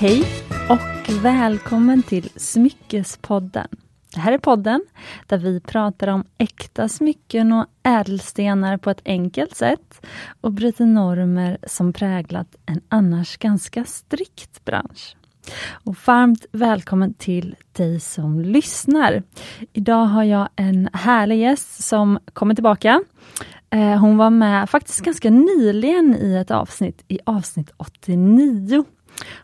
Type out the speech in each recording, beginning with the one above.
Hej och välkommen till Smyckespodden. Det här är podden där vi pratar om äkta smycken och ädelstenar på ett enkelt sätt och bryter normer som präglat en annars ganska strikt bransch. Och varmt välkommen till dig som lyssnar. Idag har jag en härlig gäst som kommer tillbaka. Eh, hon var med faktiskt ganska nyligen i ett avsnitt, i avsnitt 89.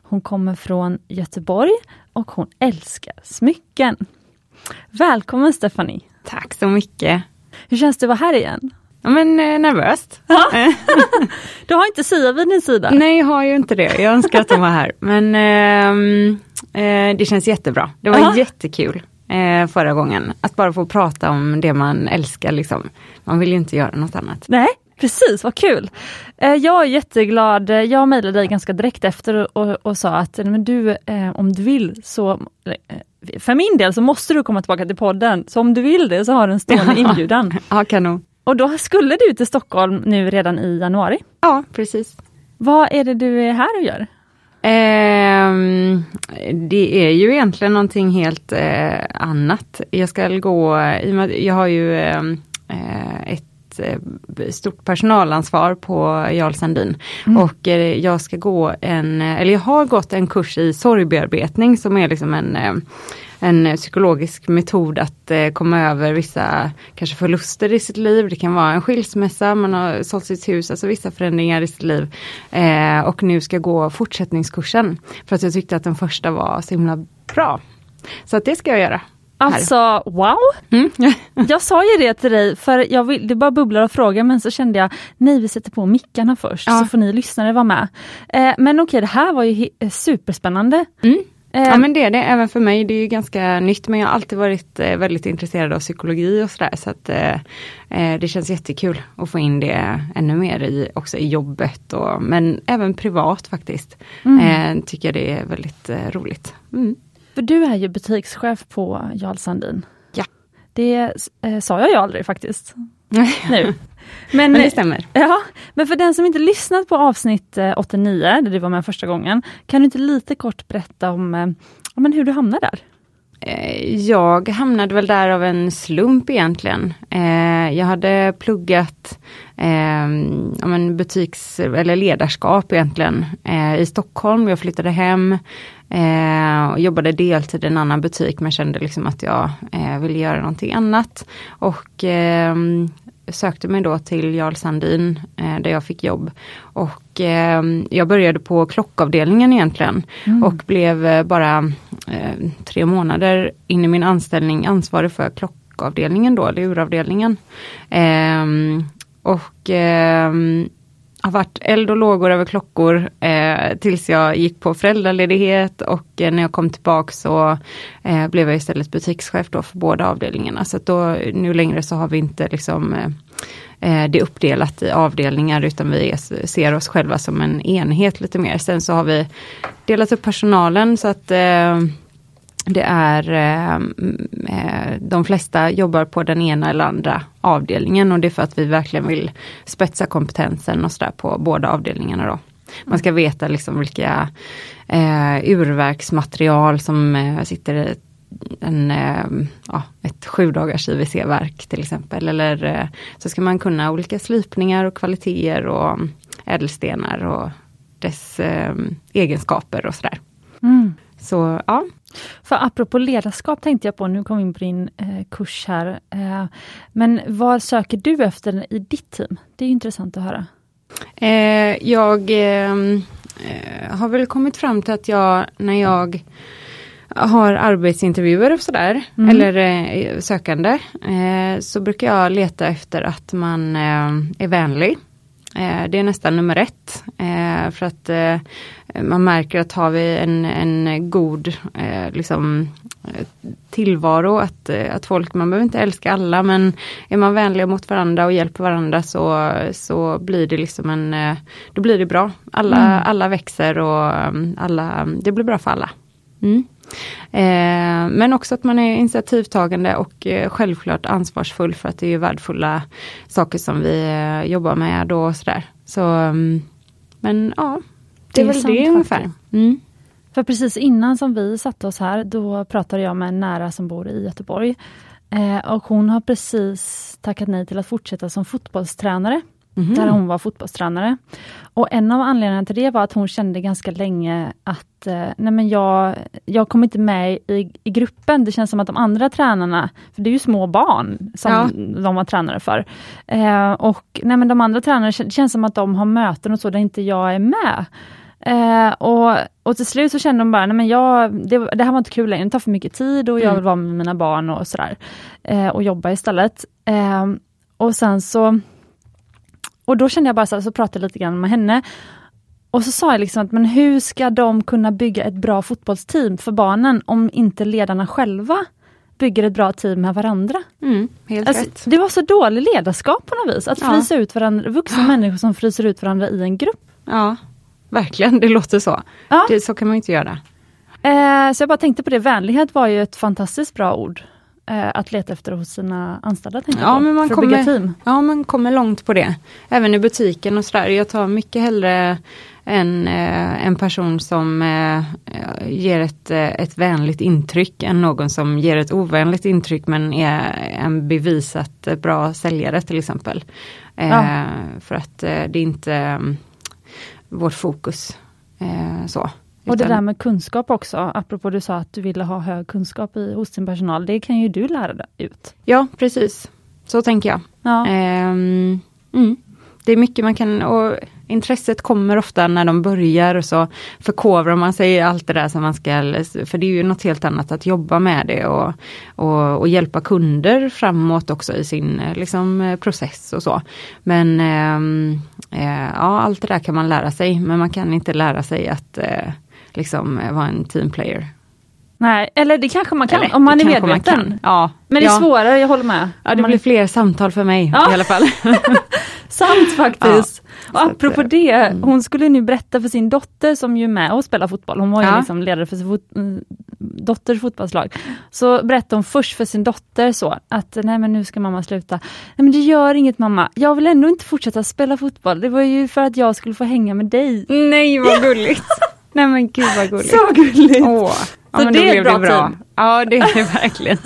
Hon kommer från Göteborg och hon älskar smycken. Välkommen Stephanie! Tack så mycket! Hur känns det att vara här igen? Ja, men eh, nervöst. du har inte Sia vid din sida? Nej, jag har ju inte det. Jag önskar att hon var här. Men eh, eh, det känns jättebra. Det var Aha. jättekul eh, förra gången. Att bara få prata om det man älskar. Liksom. Man vill ju inte göra något annat. Nej, Precis, vad kul! Eh, jag är jätteglad. Jag mejlade dig ganska direkt efter och, och sa att men du, eh, om du vill så eh, för min del så måste du komma tillbaka till podden. Så om du vill det så har du en stående inbjudan. ja, kanon. Och då skulle du till Stockholm nu redan i januari? Ja, precis. Vad är det du är här och gör? Eh, det är ju egentligen någonting helt eh, annat. Jag ska gå, jag har ju ehm, eh, ett stort personalansvar på Jarl Sandin. Mm. Och eh, jag ska gå en, eller jag har gått en kurs i sorgbearbetning som är liksom en eh, en psykologisk metod att eh, komma över vissa kanske förluster i sitt liv. Det kan vara en skilsmässa, man har sålt sitt hus, alltså vissa förändringar i sitt liv. Eh, och nu ska jag gå fortsättningskursen för att jag tyckte att den första var så himla bra. Så att det ska jag göra. Alltså wow! Mm. jag sa ju det till dig, för jag vill, det bara bubblar och frågar men så kände jag, nej vi sätter på mickarna först ja. så får ni lyssnare vara med. Eh, men okej, det här var ju superspännande. Mm. Ja eh, men det är det, även för mig. Det är ju ganska nytt men jag har alltid varit eh, väldigt intresserad av psykologi och sådär. Så att eh, eh, det känns jättekul att få in det ännu mer i, också i jobbet och, men även privat faktiskt. Mm. Eh, tycker jag det är väldigt eh, roligt. Mm. För du är ju butikschef på Jarl Sandin. Ja. Det sa jag ju aldrig faktiskt. nu. Men, men det stämmer. Ja, men för den som inte lyssnat på avsnitt 89, eh, där du var med första gången, kan du inte lite kort berätta om eh, men hur du hamnade där? Eh, jag hamnade väl där av en slump egentligen. Eh, jag hade pluggat eh, butiks eller ledarskap egentligen eh, i Stockholm. Jag flyttade hem och jobbade deltid i en annan butik men kände liksom att jag ville göra någonting annat. Och ehm, sökte mig då till Jarl Sandin eh, där jag fick jobb. Och eh, jag började på klockavdelningen egentligen mm. och blev eh, bara eh, tre månader in i min anställning ansvarig för klockavdelningen då, eller uravdelningen. Ehm, och ehm, har varit eld och lågor över klockor eh, tills jag gick på föräldraledighet och eh, när jag kom tillbaka så eh, blev jag istället butikschef då för båda avdelningarna. Så att då, nu längre så har vi inte liksom eh, eh det uppdelat i avdelningar utan vi är, ser oss själva som en enhet lite mer. Sen så har vi delat upp personalen så att eh, det är eh, de flesta jobbar på den ena eller andra avdelningen och det är för att vi verkligen vill spetsa kompetensen och sådär på båda avdelningarna då. Man ska veta liksom vilka eh, urverksmaterial som eh, sitter i en, eh, ja, ett sju dagars IWC-verk till exempel. Eller eh, så ska man kunna olika slipningar och kvaliteter och ädelstenar och dess eh, egenskaper och sådär. Mm. Så ja. För apropå ledarskap tänkte jag på, nu kom vi in på din eh, kurs här. Eh, men vad söker du efter i ditt team? Det är intressant att höra. Eh, jag ehm, eh, har väl kommit fram till att jag, när jag har arbetsintervjuer och sådär, mm. eller eh, sökande, eh, så brukar jag leta efter att man är vänlig. Eh, det är nästan nummer ett. Eh, för att eh, man märker att har vi en, en god liksom, tillvaro, att, att folk, man behöver inte älska alla men är man vänlig mot varandra och hjälper varandra så, så blir det liksom en, då blir det bra. Alla, mm. alla växer och alla, det blir bra för alla. Mm. Eh, men också att man är initiativtagande och eh, självklart ansvarsfull för att det är värdefulla saker som vi eh, jobbar med och sådär. Så, mm, men ja, det, det är väl det ungefär. Mm. För precis innan som vi satte oss här, då pratade jag med en nära som bor i Göteborg. Och hon har precis tackat nej till att fortsätta som fotbollstränare. Mm. Där hon var fotbollstränare. Och en av anledningarna till det var att hon kände ganska länge att eh, nej men jag, jag kom inte med i, i gruppen. Det känns som att de andra tränarna, för det är ju små barn som ja. de var tränare för. Eh, och nej men de andra tränarna, det känns som att de har möten och så där inte jag är med. Eh, och, och till slut så kände de bara, nej men jag, det, det här var inte kul längre, det tar för mycket tid och jag mm. vill vara med mina barn och sådär. Eh, och jobba istället. Eh, och sen så och då kände jag bara så, här, så pratade jag lite grann med henne. Och så sa jag liksom att men hur ska de kunna bygga ett bra fotbollsteam för barnen om inte ledarna själva bygger ett bra team med varandra. Mm, helt alltså, rätt. Det var så dålig ledarskap på något vis, att ja. frysa ut varandra, vuxna ja. människor som fryser ut varandra i en grupp. Ja, verkligen, det låter så. Ja. Det, så kan man inte göra. Eh, så jag bara tänkte på det, vänlighet var ju ett fantastiskt bra ord att leta efter hos sina anställda. Ja, men man kommer, team. ja, man kommer långt på det. Även i butiken och sådär. Jag tar mycket hellre en, eh, en person som eh, ger ett, eh, ett vänligt intryck än någon som ger ett ovänligt intryck men är en bevisat bra säljare till exempel. Eh, ja. För att eh, det är inte mm, vårt fokus. så. Och det där med kunskap också, apropå du sa att du ville ha hög kunskap i, hos din personal, det kan ju du lära dig ut. Ja, precis. Så tänker jag. Ja. Um, mm. Det är mycket man kan, och intresset kommer ofta när de börjar och så förkovrar man sig i allt det där som man ska, för det är ju något helt annat att jobba med det och, och, och hjälpa kunder framåt också i sin liksom, process och så. Men eh, ja, allt det där kan man lära sig, men man kan inte lära sig att eh, liksom eh, vara en teamplayer. Nej, eller det kanske man kan eller, om man är medveten. Man ja, Men det är ja. svårare, jag håller med. Ja, det man... blir fler samtal för mig ja. i alla fall. Sant faktiskt. Ja, och apropå att, det, mm. hon skulle nu berätta för sin dotter som ju är med och spelar fotboll, hon var ju liksom ledare för sin fot mm, dotters fotbollslag. Så berättade hon först för sin dotter så att nej men nu ska mamma sluta. Nej men det gör inget mamma, jag vill ändå inte fortsätta spela fotboll. Det var ju för att jag skulle få hänga med dig. Nej vad gulligt. Nej men gud vad gulligt. Så gulligt. Åh. Ja, så det är ett bra, bra team. Ja det är det verkligen.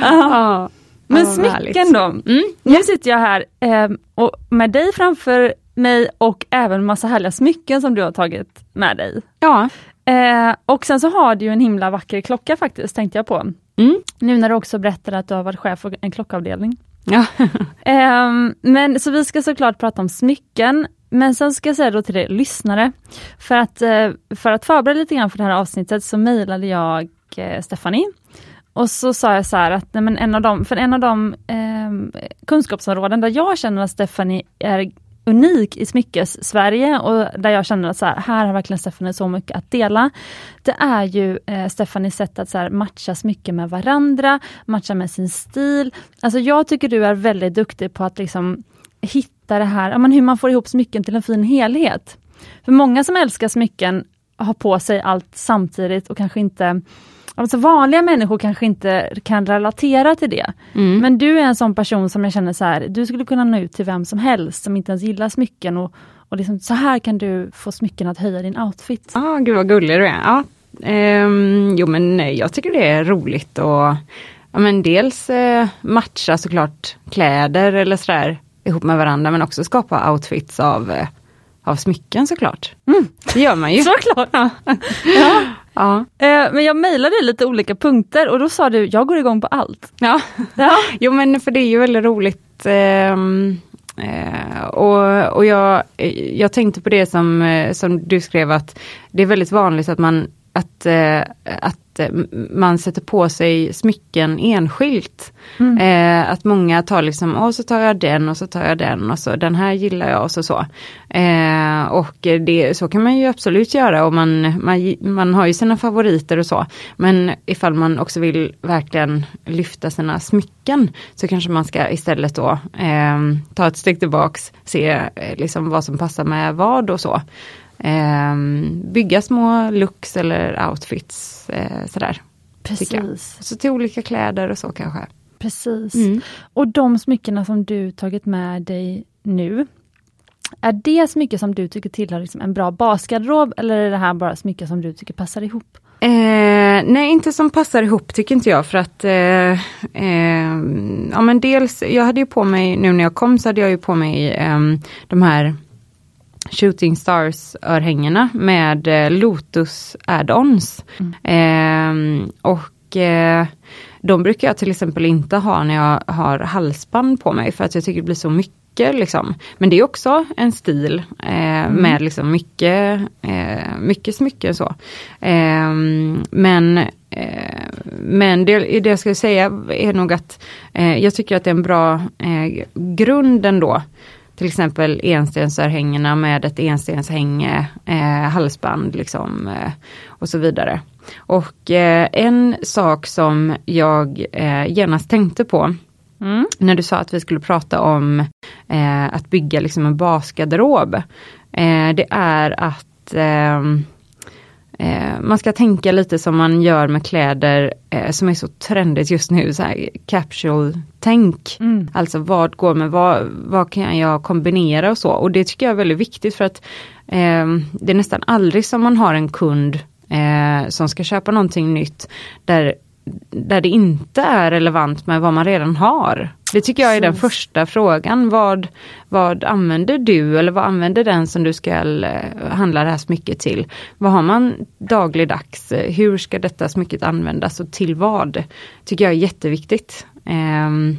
ja. Men ja, smycken då. Mm. Nu sitter jag här eh, och med dig framför mig och även massa härliga smycken som du har tagit med dig. Ja. Eh, och sen så har du en himla vacker klocka faktiskt, tänkte jag på. Mm. Nu när du också berättar att du har varit chef för en klockavdelning. Ja. eh, men så vi ska såklart prata om smycken, men sen ska jag säga då till er lyssnare, för att, eh, för att förbereda lite grann för det här avsnittet så mejlade jag eh, Stephanie och så sa jag så här att nej, men en av de, för en av de eh, kunskapsområden där jag känner att Stephanie är unik i smyckes-Sverige och där jag känner att så här, här har verkligen Stephanie så mycket att dela. Det är ju eh, Stephanies sätt att så här, matcha smycken med varandra, matcha med sin stil. Alltså jag tycker du är väldigt duktig på att liksom hitta det här, men hur man får ihop smycken till en fin helhet. För många som älskar smycken har på sig allt samtidigt och kanske inte Alltså vanliga människor kanske inte kan relatera till det. Mm. Men du är en sån person som jag känner så här, du skulle kunna nå ut till vem som helst som inte ens gillar smycken och, och liksom, så här kan du få smycken att höja din outfit. Ja, ah, gud vad gullig du är. Ja. Um, jo men jag tycker det är roligt och ja, men dels uh, matcha såklart kläder eller sådär ihop med varandra men också skapa outfits av, uh, av smycken såklart. Mm. Det gör man ju. såklart! Ja. ja. Ja. Eh, men jag mejlade lite olika punkter och då sa du, jag går igång på allt. Ja, ja. jo men för det är ju väldigt roligt. Ehm, eh, och och jag, jag tänkte på det som, eh, som du skrev att det är väldigt vanligt att man att, eh, att man sätter på sig smycken enskilt. Mm. Eh, att många tar liksom, och så tar jag den och så tar jag den och så den här gillar jag och så så. Eh, och det, så kan man ju absolut göra och man, man, man har ju sina favoriter och så. Men ifall man också vill verkligen lyfta sina smycken så kanske man ska istället då eh, ta ett steg tillbaks, se eh, liksom vad som passar med vad och så eh, bygga små looks eller outfits eh, sådär. Precis. Så till olika kläder och så kanske. Precis. Mm. Och de smyckena som du tagit med dig nu, är det smycke som du tycker tillhör liksom en bra basgarderob eller är det här bara smycke som du tycker passar ihop? Eh, nej, inte som passar ihop tycker inte jag för att eh, eh, ja men dels, jag hade ju på mig, nu när jag kom så hade jag ju på mig ehm, de här Shooting Stars örhängena med eh, Lotus add-ons. Mm. Ehm, och eh, de brukar jag till exempel inte ha när jag har halsband på mig för att jag tycker det blir så mycket Liksom. Men det är också en stil eh, mm. med liksom mycket, eh, mycket smycken. Så. Eh, men eh, men det, det jag ska säga är nog att eh, jag tycker att det är en bra eh, grund ändå. Till exempel enstensörhängena med ett enstenshänge, halsband liksom, och så vidare. Och en sak som jag genast tänkte på Mm. När du sa att vi skulle prata om eh, att bygga liksom en basgarderob. Eh, det är att eh, eh, man ska tänka lite som man gör med kläder eh, som är så trendigt just nu, så här capsule-tänk. Mm. Alltså vad går med, vad, vad kan jag kombinera och så. Och det tycker jag är väldigt viktigt för att eh, det är nästan aldrig som man har en kund som ska köpa någonting nytt där där det inte är relevant med vad man redan har. Det tycker jag är den första frågan. Vad, vad använder du eller vad använder den som du ska eh, handla det här smycket till? Vad har man dagligdags? Hur ska detta smycket användas och till vad? Tycker jag är jätteviktigt. Um,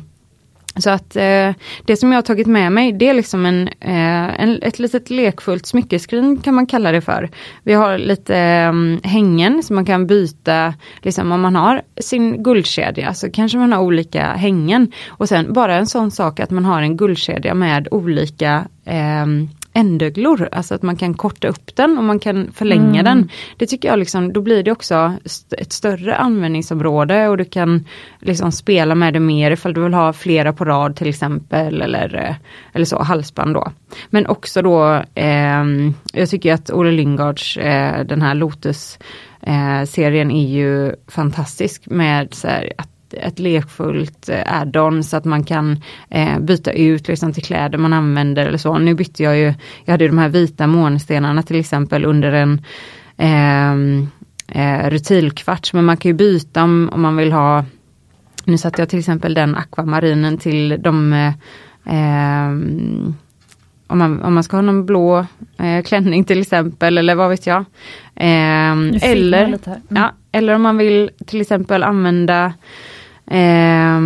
så att eh, det som jag har tagit med mig det är liksom en, eh, en, ett litet lekfullt smyckeskrin kan man kalla det för. Vi har lite eh, hängen som man kan byta, liksom om man har sin guldkedja så kanske man har olika hängen. Och sen bara en sån sak att man har en guldkedja med olika eh, ändöglor, alltså att man kan korta upp den och man kan förlänga mm. den. Det tycker jag liksom, då blir det också ett större användningsområde och du kan liksom spela med det mer ifall du vill ha flera på rad till exempel eller, eh, eller så, halsband då. Men också då, eh, jag tycker att Olle Lyngards, eh, den här Lotus eh, serien är ju fantastisk med så här, att ett lekfullt eh, add-on så att man kan eh, byta ut liksom till kläder man använder eller så. Nu bytte jag ju, jag hade de här vita månstenarna till exempel under en eh, eh, rutilkvarts men man kan ju byta om, om man vill ha nu satte jag till exempel den akvamarinen till de eh, ehm, om man, om man ska ha någon blå eh, klänning till exempel eller vad vet jag. Eh, eller, mm. ja, eller om man vill till exempel använda eh,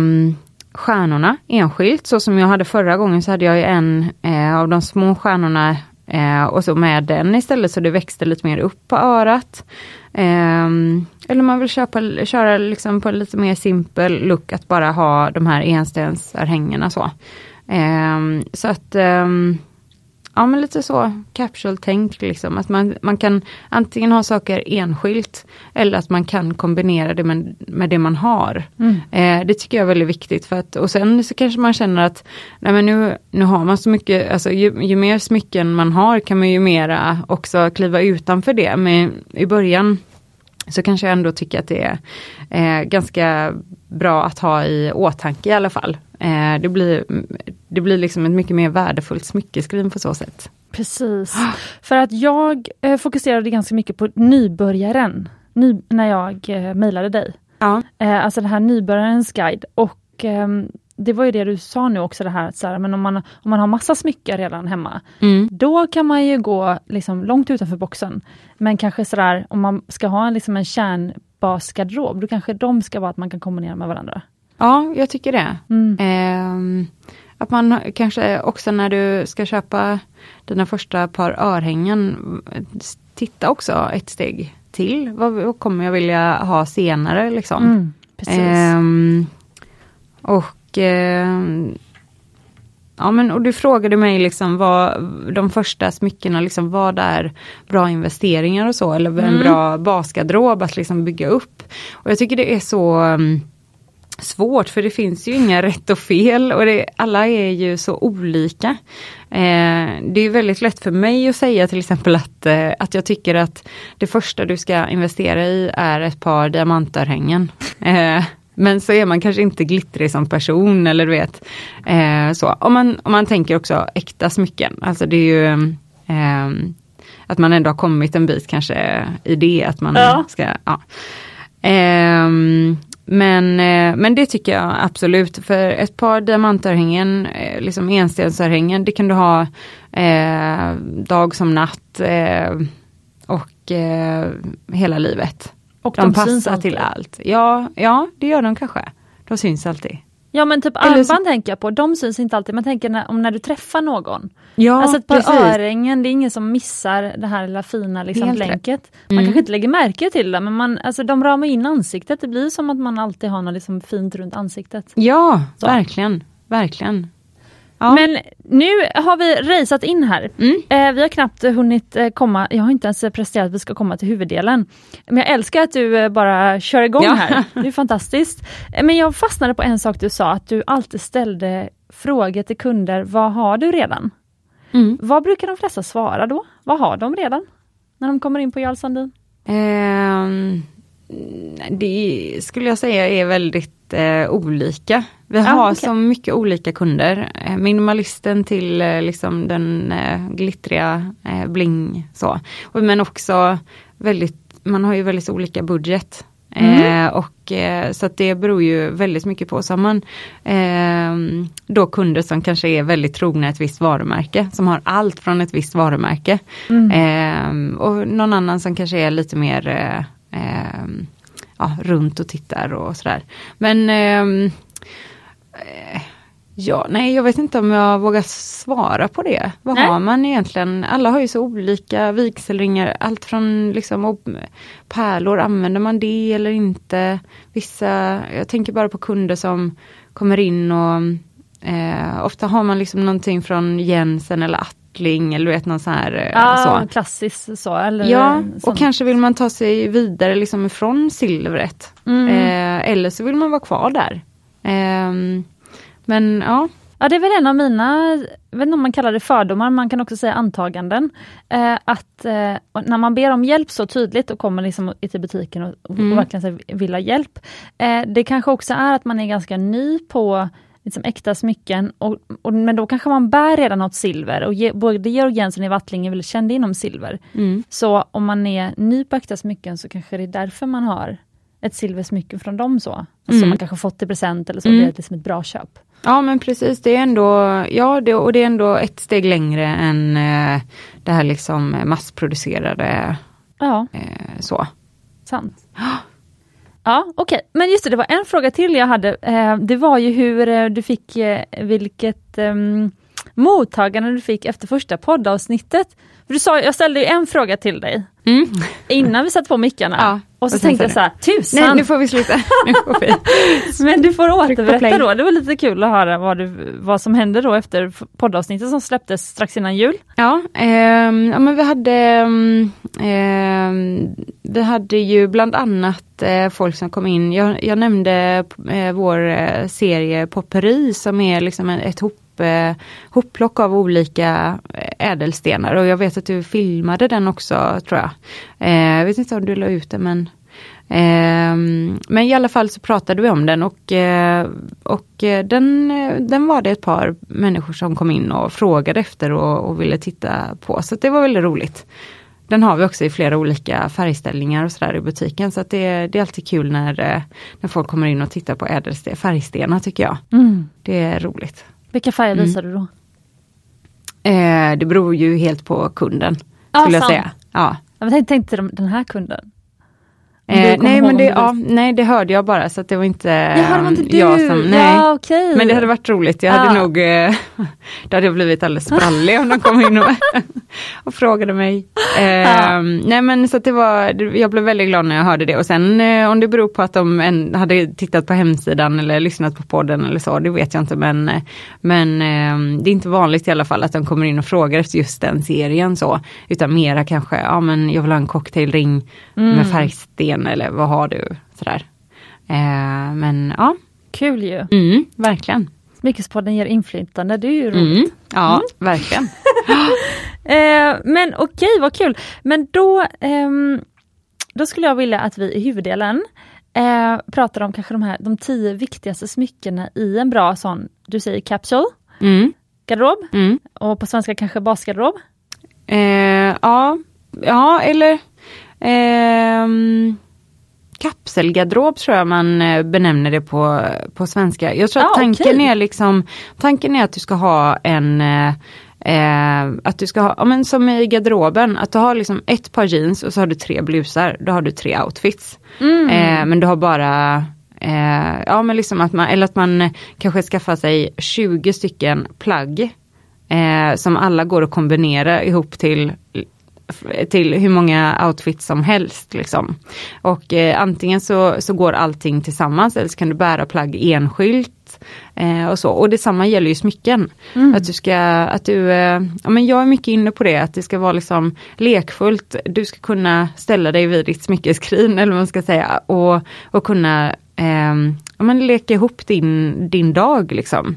stjärnorna enskilt. Så som jag hade förra gången så hade jag en eh, av de små stjärnorna eh, och så med den istället så det växte lite mer upp på örat. Eh, eller man vill köpa, köra liksom på lite mer simpel look att bara ha de här enstensörhängena så. Ehm, så att ehm, ja men lite så capsule-tänk liksom. Att man, man kan antingen ha saker enskilt eller att man kan kombinera det med, med det man har. Mm. Eh, det tycker jag är väldigt viktigt för att och sen så kanske man känner att nej men nu, nu har man så mycket, alltså ju, ju mer smycken man har kan man ju mera också kliva utanför det. Men i början så kanske jag ändå tycker att det är eh, ganska bra att ha i åtanke i alla fall. Eh, det, blir, det blir liksom ett mycket mer värdefullt smyckeskrin på så sätt. Precis. För att jag eh, fokuserade ganska mycket på nybörjaren ny, när jag eh, mejlade dig. Ja. Eh, alltså det här nybörjarens guide och ehm, det var ju det du sa nu också det här, så här, men om man, om man har massa smycken redan hemma, mm. då kan man ju gå liksom långt utanför boxen. Men kanske sådär om man ska ha en, liksom en kärnbasgarderob, då kanske de ska vara att man kan kombinera med varandra. Ja, jag tycker det. Mm. Att man kanske också när du ska köpa dina första par örhängen, titta också ett steg till. Vad, vad kommer jag vilja ha senare liksom? Mm, eh, och eh, Ja men och du frågade mig liksom vad de första smyckena, liksom vad är bra investeringar och så, eller en mm. bra basgarderob att liksom bygga upp. Och jag tycker det är så um, svårt för det finns ju inga rätt och fel och det, alla är ju så olika. Eh, det är väldigt lätt för mig att säga till exempel att, eh, att jag tycker att det första du ska investera i är ett par diamantörhängen. Eh, Men så är man kanske inte glittrig som person eller du vet. Eh, så. Om, man, om man tänker också äkta smycken, alltså det är ju eh, att man ändå har kommit en bit kanske i det att man Ja. ska, ja. Ehm, men, eh, men det tycker jag absolut, för ett par diamantörhängen, eh, liksom enstensörhängen, det kan du ha eh, dag som natt eh, och eh, hela livet. Och De, syns passar alltid. till allt. Ja, ja, det gör de kanske. De syns alltid. Ja men typ Eller så- armband tänker jag på, de syns inte alltid. Man tänker när, om när du träffar någon. Ja, alltså ett par örhängen, det är ingen som missar det här lilla fina liksom, Helt länket. Man Mm. kanske inte lägger märke till det men man, alltså, de ramar in ansiktet. Det blir som att man alltid har något liksom, fint runt ansiktet. Ja, Så. verkligen. Verkligen. Ja. Men nu har vi raceat in här. Mm. Eh, vi har knappt hunnit eh, komma, jag har inte ens presterat att vi ska komma till huvuddelen. Men jag älskar att du eh, bara kör igång Ja. här. Det är fantastiskt. Eh, Men jag fastnade på en sak du sa, att du alltid ställde frågor till kunder, vad har du redan? Mm. Vad brukar de flesta svara då? Vad har de redan? När de kommer in på Jarl Sandin? Ehm, det skulle jag säga är väldigt eh, olika. Vi har okej. så mycket olika kunder. Eh, minimalisten till eh, liksom den eh, glittriga eh, bling så. Men också väldigt, man har ju väldigt olika budget. Eh, och eh, så det beror ju väldigt mycket på. Så har man ehm, då kunder som kanske är väldigt trogna ett visst varumärke, som har allt från ett visst varumärke. Ehm, och någon annan som kanske är lite mer eh, ehm, ja, runt och tittar och sådär. Men ehm, eh, Ja, nej jag vet inte om jag vågar svara på det. Vad Nej. har man egentligen? Alla har ju så olika vigselringar, allt från liksom pärlor, använder man det eller inte? Vissa, jag tänker bara på kunder som kommer in och eh, ofta har man liksom någonting från Jensen eller Attling eller vet någon sån här eh, Ja, så. klassiskt så. Eller Ja, sånt. och kanske vill man ta sig vidare liksom ifrån silvret. Mm. Eh, eller så vill man vara kvar där. Ehm, men ja, Ja, det är väl en av mina, jag vet inte om man kallar det fördomar, man kan också säga antaganden. Eh, att eh, när man ber om hjälp så tydligt och kommer liksom till butiken och, och Mm. verkligen vill ha hjälp. Eh, det kanske också är att man är ganska ny på liksom äkta smycken, och, och, men då kanske man bär redan något silver och ge, både Georg Jensen i Wattling är väldigt känd inom silver. mm, Så om man är ny på äkta smycken så kanske det är därför man har ett silversmycke från dem så. Alltså Mm. man kanske fått i present eller så, Mm. det är liksom ett bra köp. ja men precis det är ändå, ja det, och det är ändå ett steg längre än eh, det här liksom massproducerade Ja. eh, så. Sant. Ja, okej. Men just det, det var en fråga till jag hade. Eh, det var ju hur eh, du fick, eh, vilket um, mottagande du fick efter första poddavsnittet. Du sa, jag ställde ju en fråga till dig Mm. innan vi satte på mickarna. Ja, och så och tänkte jag så här, tusan! Nej nu får vi sluta. nu får vi. Men du får återberätta då. Det var lite kul att höra vad, du, vad som hände då efter poddavsnittet som släpptes strax innan jul. Ja, ehm, ja men vi hade ehm, Vi hade ju bland annat eh, folk som kom in. Jag, jag nämnde eh, vår eh, serie Popperi som är liksom ett hop, eh, hopplock av olika eh, ädelstenar och jag vet att du filmade den också tror jag. Eh, jag vet inte om du la ut den men Ehm, men i alla fall så pratade vi om den och, eh, och eh, den, den var det ett par människor som kom in och frågade efter och, och ville titta på. Så det var väldigt roligt. Den har vi också i flera olika färgställningar och sådär i butiken. Så det, det är alltid kul när, när folk kommer in och tittar på ädelsten, färgstenar tycker jag. Det är roligt. Vilka färger Mm. visade du då? Eh, det beror ju helt på kunden. Ja, Skulle jag säga. Ja. Jag tänkte, tänkte de- den här kunden. Eh, nej, men det, ja, nej det hörde jag bara så det var inte, Jaha, det var inte du! jag som, nej. Ja, okej. Men det hade varit roligt, jag hade Ja. nog, eh, då hade jag blivit alldeles sprallig om de kom in och, och frågade mig. Eh, Ja. Nej men så att det var, jag blev väldigt glad när jag hörde det och sen eh, om det beror på att de en, hade tittat på hemsidan eller lyssnat på podden eller så, det vet jag inte men, eh, men eh, det är inte vanligt i alla fall att de kommer in och frågar efter just den serien så, utan mera kanske, ja men jag vill ha en cocktailring Mm. med färgsten eller vad har du? Sådär. Eh, men ja, Kul ju. mm, verkligen. Smyckespodden ger inflytande, det är ju roligt. Mm, ja, verkligen. Eh, men okej, vad kul. Men då, ehm, då skulle jag vilja att vi i huvuddelen eh, pratar om kanske de här de tio viktigaste smyckena i en bra sån, du säger capsule, Mm. garderob Mm. och på svenska kanske basgarderob. Eh, ja, ja, eller ehm, kapselgarderob tror jag man eh, benämner det på, på svenska. Jag tror att Ah, tanken okej. är liksom, tanken är att du ska ha en eh, Eh, att du ska ha, ja, men som i garderoben, att du har liksom ett par jeans och så har du tre blusar. Då har du tre outfits. Mm. Eh, men du har bara eh, ja men liksom att man, eller att man kanske skaffar sig 20 stycken plagg. Eh, som alla går att kombinera ihop till till hur många outfits som helst. Liksom. Och eh, antingen så, så går allting tillsammans eller så kan du bära plagg enskilt. Eh, och så. Och detsamma gäller ju smycken. Mm. Att du ska, att du, eh, ja men jag är mycket inne på det, att det ska vara liksom lekfullt. Du ska kunna ställa dig vid ditt smyckeskrin eller vad man ska säga och, och kunna eh, ja, men leka ihop din, din dag liksom.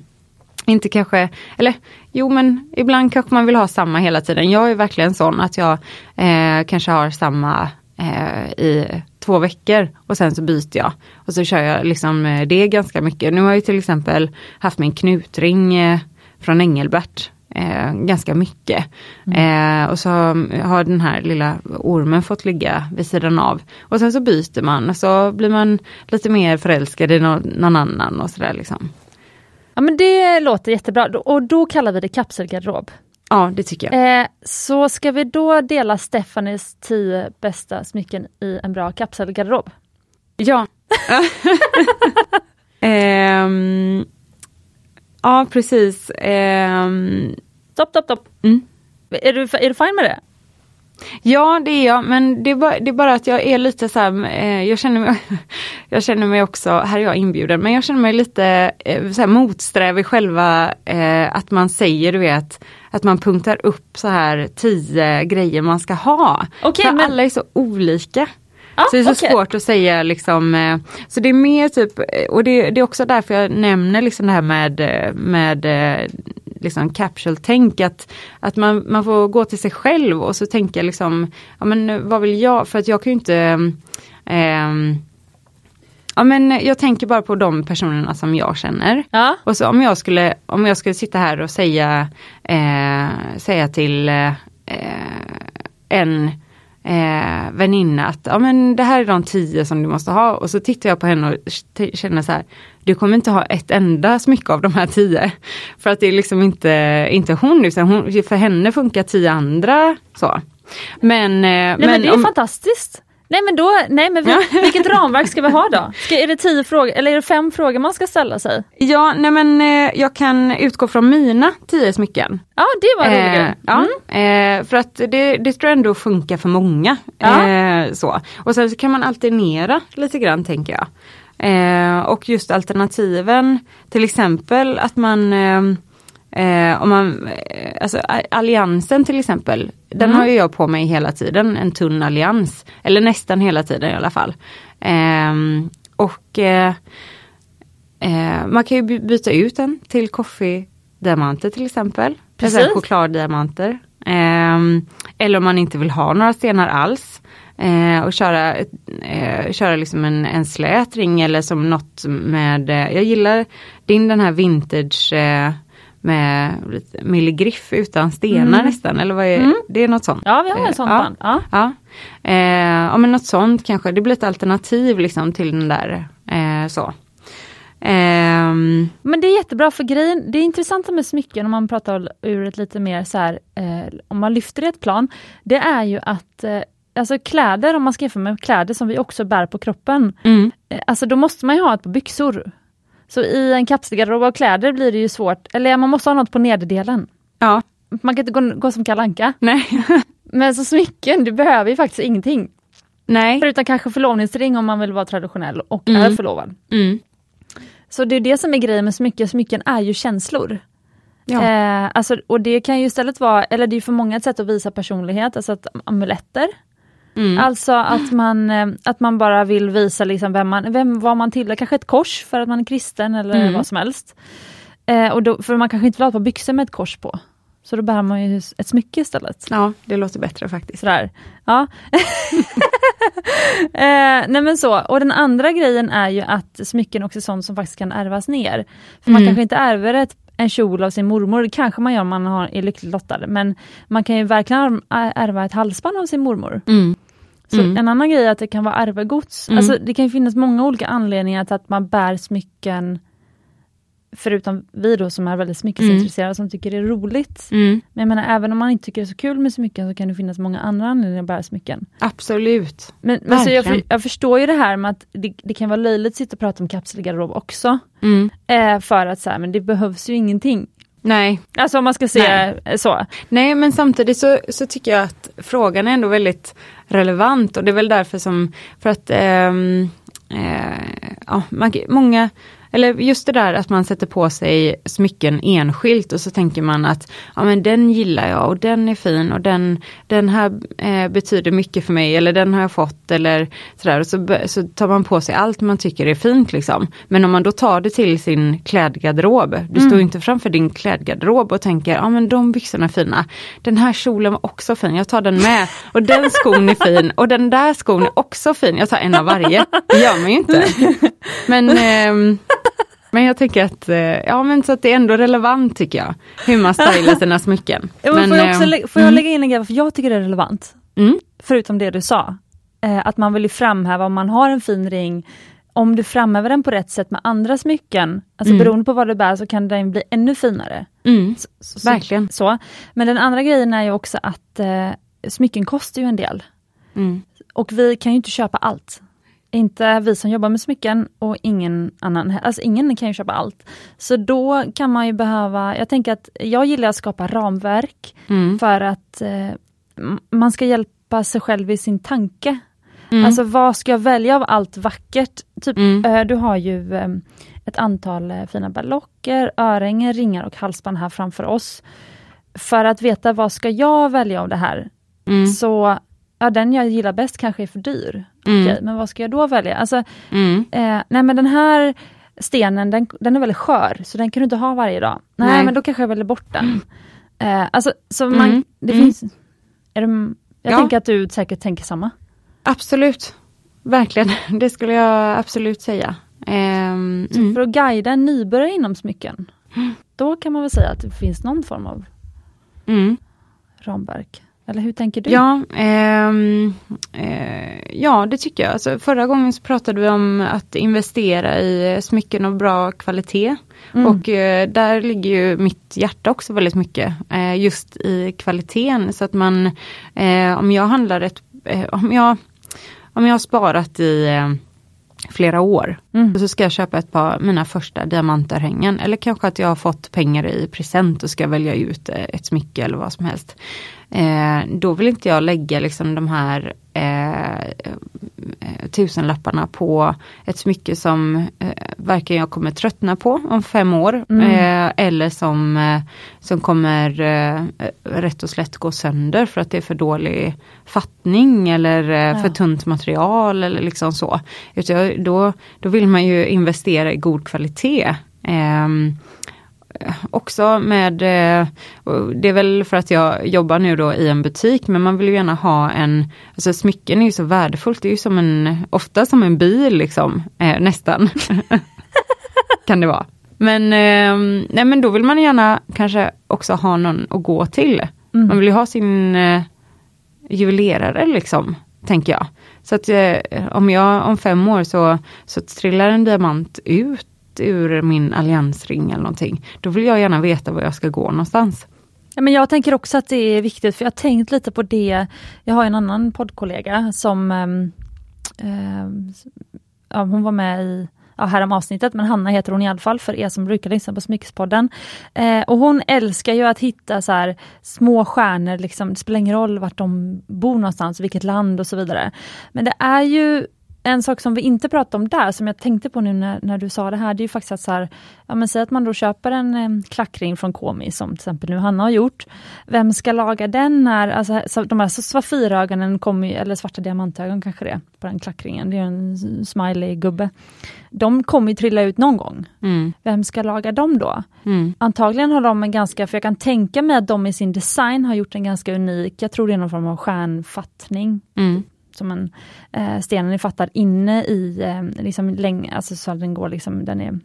Inte kanske, eller jo men ibland kanske man vill ha samma hela tiden. Jag är verkligen sån att jag eh, kanske har samma eh, i två veckor och sen så byter jag. Och så kör jag liksom eh, det ganska mycket. Nu har jag till exempel haft min knutring eh, från Engelbert eh, ganska mycket. Eh, och så har den här lilla ormen fått ligga vid sidan av. Och sen så byter man och så blir man lite mer förälskad i någon, någon annan och sådär liksom. Ja men det låter jättebra och då kallar vi det kapselgarderob. Ja det tycker jag. Eh, så ska vi då dela Stefanis tio bästa smycken i en bra kapselgarderob? Ja. Ehm, ja precis. Ehm, Stopp, stopp, stopp. Mm. Är, du, är du fine med det? Ja det är jag men det är, bara, det är bara att jag är lite så här, eh, jag känner mig, jag känner mig också, här är jag inbjuden, men jag känner mig lite eh, så här motsträvig själva eh, att man säger du vet att man punktar upp så här tio grejer man ska ha. Okej, För men- alla är så olika. Ja, så det är så okej. svårt att säga liksom, eh, så det är mer typ, eh, och det, det är också därför jag nämner liksom det här med, eh, med liksom capsule-tänk, att, att man, man får gå till sig själv och så tänka liksom, ja men eh, vad vill jag, för att jag kan ju inte ehm, Ja men jag tänker bara på de personerna som jag känner. Ja. Och så om jag skulle, om jag skulle sitta här och säga, eh, säga till eh, en eh, väninna att ja, men det här är de tio som du måste ha och så tittar jag på henne och känner så här, du kommer inte ha ett enda smycke av de här tio. För att det är liksom inte, inte hon, utan hon, för henne funkar tio andra så. Men, eh, Nej men, det är om, fantastiskt. Nej men då, nej men vi, vilket ramverk ska vi ha då? Ska, är det tio frågor eller är det fem frågor man ska ställa sig? Ja, nej men eh, jag kan utgå från mina tio smycken. Ja det var en rolig Eh, grej. ja, Mm. eh, för att det, det tror jag ändå funkar för många. Ja. Eh, så. Och sen så kan man alternera lite grann tänker jag. Eh, och just alternativen, till exempel att man eh, Eh, om man, eh, alltså alliansen till exempel, den Mm. har ju jag på mig hela tiden, en tunn allians. Eller nästan hela tiden i alla fall. Ehm, och eh, eh, man kan ju by- byta ut den till koffediamanter till exempel. Precis. Precis. Chokladdiamanter. Ehm, eller om man inte vill ha några stenar alls. Eh, och köra, eh, köra liksom en, en slät ring eller som något med, eh, jag gillar din den här vintage eh, med lite milligriff utan stenar Mm. nästan, eller vad är Mm. det? är något sånt. Ja vi har Eh, en sån ja. band. Ja. Ja, eh, ja men något sånt kanske, det blir ett alternativ liksom till den där eh, så. Ehm, Men det är jättebra för grejen, det är intressanta med smycken om man pratar ur ett lite mer så här, eh, om man lyfter det ett plan, det är ju att eh, Alltså kläder, om man ska jämföra med kläder som vi också bär på kroppen, mm, eh, alltså då måste man ju ha ett par byxor. Så i en kapselgarderob av kläder blir det ju svårt, eller man måste ha något på nederdelen. ja, Man kan inte gå, gå som Kalle Anka. nej, Men så smycken, du behöver ju faktiskt ingenting. nej, Förutom kanske förlovningsring om man vill vara traditionell och Mm. är förlovad. mm, Så det är det som är grejen med smycken, smycken är ju känslor. ja, Eh, alltså, och det kan ju istället vara, eller det är för många ett sätt att visa personlighet, alltså att amuletter. Mm, Alltså att man, eh, att man bara vill visa liksom vem man, vem, vad man tillhör, kanske ett kors för att man är kristen eller Mm. vad som helst. Eh, och då, för man kanske inte vill ha ett par byxor med ett kors på. Så då bär man ju ett smycke istället. Ja, det låter bättre faktiskt. Sådär. Ja. eh, nej men så, och den andra grejen är ju att smycken också är sånt som faktiskt kan ärvas ner. För Man Mm. kanske inte ärver ett, en kjol av sin mormor, det kanske man gör om man har, är lyckligt lottad, men man kan ju verkligen är- ärva ett halsband av sin mormor. Mm. Så Mm. En annan grej är att det kan vara arvegods. Mm. Alltså, det kan finnas många olika anledningar till att man bär smycken, förutom vi då som är väldigt smyckesintresserade som tycker det är roligt. Mm. Men jag menar, även om man inte tycker det är så kul med smycken så kan det finnas många andra anledningar att bära smycken. Absolut. Men, men så jag, jag förstår ju det här med att det, det kan vara löjligt att sitta och prata om kapselgarderob också. Mm. Eh, för att så här, men det behövs ju ingenting. Nej. Alltså om man ska se Nej. eh, så. Nej, men samtidigt så, så tycker jag att frågan är ändå väldigt relevant och det är väl därför som, för att ehm, eh, ja, många, eller just det där att man sätter på sig smycken enskilt och så tänker man att ja men den gillar jag och den är fin och den, den här eh, betyder mycket för mig eller den har jag fått eller sådär och så, så tar man på sig allt man tycker är fint liksom. Men om man då tar det till sin klädgarderob, du står ju inte framför din klädgarderob och tänker ja men de byxorna är fina, den här kjolen var också fin, jag tar den med och den skon är fin och den där skon är också fin, jag tar en av varje. Det gör man ju inte. Men ehm, men jag tänker att, eh, ja men så att det är ändå relevant tycker jag, hur man stylar sina smycken. Ja, men får jag, också, eh, lä- får jag lägga in en grej, för jag tycker det är relevant. mm, Förutom det du sa. Eh, att man vill ju framhäva om man har en fin ring, om du framhäver den på rätt sätt med andra smycken, alltså Mm. beroende på vad du bär så kan den bli ännu finare. mm, Så, så, Verkligen. Så. Men den andra grejen är ju också att eh, smycken kostar ju en del. mm, Och vi kan ju inte köpa allt. Inte vi som jobbar med smycken och ingen annan. Alltså ingen kan ju köpa allt. Så då kan man ju behöva, jag tänker att jag gillar att skapa ramverk mm, för att eh, man ska hjälpa sig själv i sin tanke. mm, Alltså vad ska jag välja av allt vackert? Typ, Mm. eh, du har ju eh, ett antal eh, fina ballocker, örhängen, ringar och halsband här framför oss. För att veta vad ska jag välja av det här? mm, Så ja, den jag gillar bäst kanske är för dyr. Mm. Okej, men vad ska jag då välja? Alltså, mm, eh, nej men den här stenen den, den är väldigt skör, så den kan du inte ha varje dag. Nej, Nej. men då kanske jag väljer bort den. Eh, alltså, så man, Mm. det Mm. finns... Är det, jag Ja. tänker att du säkert tänker samma. Absolut, verkligen, det skulle jag absolut säga. Ehm, mm. för att guida en nybörjare inom smycken, då kan man väl säga att det finns någon form av Mm. ramverk. Eller hur tänker du? Ja, ehm, eh, ja, det tycker jag. Alltså, förra gången så pratade vi om att investera i smycken av bra kvalitet. Mm. Och eh, där ligger ju mitt hjärta också väldigt mycket. Eh, just i kvaliteten. Så att man, eh, om jag handlar ett, eh, om, jag, om jag har sparat i eh, flera år Mm. så ska jag köpa ett par mina första diamantörhängen. Eller kanske att jag har fått pengar i present och ska välja ut eh, ett smycke eller vad som helst. Eh, då vill inte jag lägga liksom de här eh, eh, tusenlapparna på ett smycke som eh, varken jag kommer tröttna på om fem år Mm. eh, eller som, eh, som kommer rätt och slätt gå sönder för att det är för dålig fattning eller eh, för Ja. tunt material eller liksom så. Utan då, då vill man ju investera i god kvalitet. Ehm, också med, eh, det är väl för att jag jobbar nu då i en butik, men man vill ju gärna ha en, alltså smycken är ju så värdefullt, det är ju som en, ofta som en bil liksom, eh, nästan. kan det vara. Men, eh, nej men då vill man gärna kanske också ha någon att gå till. Mm. Man vill ju ha sin eh, juvelerare liksom, tänker jag. Så att eh, om jag om fem år så, så trillar en diamant ut ur min alliansring eller någonting. Då vill jag gärna veta var jag ska gå någonstans. Ja, men jag tänker också att det är viktigt, för jag har tänkt lite på det. Jag har en annan poddkollega som eh, ja, hon var med i ja, här om avsnittet, men Hanna heter hon i alla fall för er som brukar lyssna på Smyckespodden. Eh, och hon älskar ju att hitta så här små stjärnor, liksom, det spelar ingen roll vart de bor någonstans, vilket land och så vidare. Men det är ju en sak som vi inte pratade om där, som jag tänkte på nu när, när du sa det här, det är ju faktiskt att så här, ja men säg att man då köper en eh, klackring från Komi, som till exempel nu Hanna har gjort. Vem ska laga den när, alltså så, de här kommer ju, eller svarta diamantögon kanske det är, på den klackringen, det är en smiley-gubbe. De kommer ju trilla ut någon gång. Mm. Vem ska laga dem då? Mm. Antagligen har de en ganska, för jag kan tänka mig att de i sin design har gjort en ganska unik, jag tror det är någon form av stjärnfattning. Mm. Som en, eh, stenen är fattad inne i, eh, liksom länge, alltså så att den går liksom, den är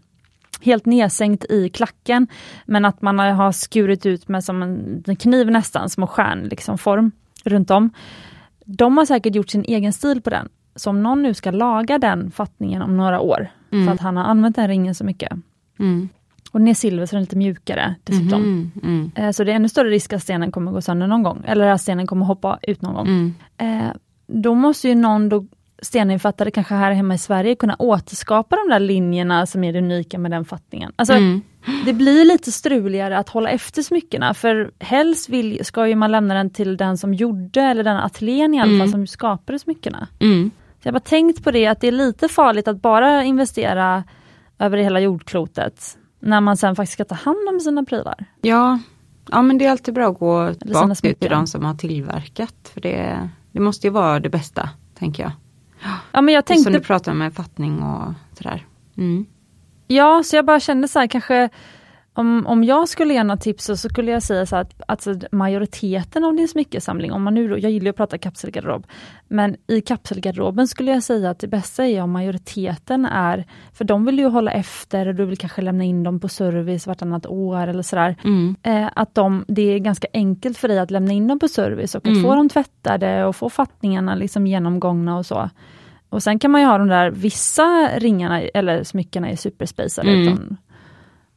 helt nedsänkt i klacken. Men att man har skurit ut med som en, kniv nästan, små stjärn, liksom form runt om. De har säkert gjort sin egen stil på den. Så om någon nu ska laga den fattningen om några år, Mm. för att han har använt den ringen så mycket. Mm. Och den är silver så den är lite mjukare dessutom. Mhm. Mm. Eh, Så det är ännu större risk att stenen kommer gå sönder någon gång, eller att stenen kommer hoppa ut någon gång. Mm. Då måste ju någon då, steninfattare kanske här hemma i Sverige kunna återskapa de där linjerna som är det unika med den fattningen. Alltså, Mm. Det blir lite struligare att hålla efter smyckena, för helst vill, ska ju man lämna den till den som gjorde, eller den ateljén i alla Mm. fall, som skapade smyckena. Mm. Så jag har bara tänkt på det, att det är lite farligt att bara investera över hela jordklotet, när man sen faktiskt ska ta hand om sina prylar. Ja. ja, men det är alltid bra att gå tillbaka till de som har tillverkat. För det, det måste ju vara det bästa, tänker jag. Ja, men jag Som tänkte du pratar med fattning och sådär. Mm. Ja, så jag bara kände så här, kanske om, om jag skulle ge några tips så skulle jag säga så att alltså, majoriteten av din smyckesamling, om man nu, då- jag gillar att prata kapselgarderob, men i kapselgarderoben skulle jag säga att det bästa är om majoriteten är, för de vill ju hålla efter och du vill kanske lämna in dem på service vartannat år eller sådär. Mm. Eh, att de, det är ganska enkelt för dig att lämna in dem på service och att Mm. få dem tvättade och få fattningarna liksom genomgångna och så. Och sen kan man ju ha de där, vissa ringarna eller smyckena är superspacade Mm. från,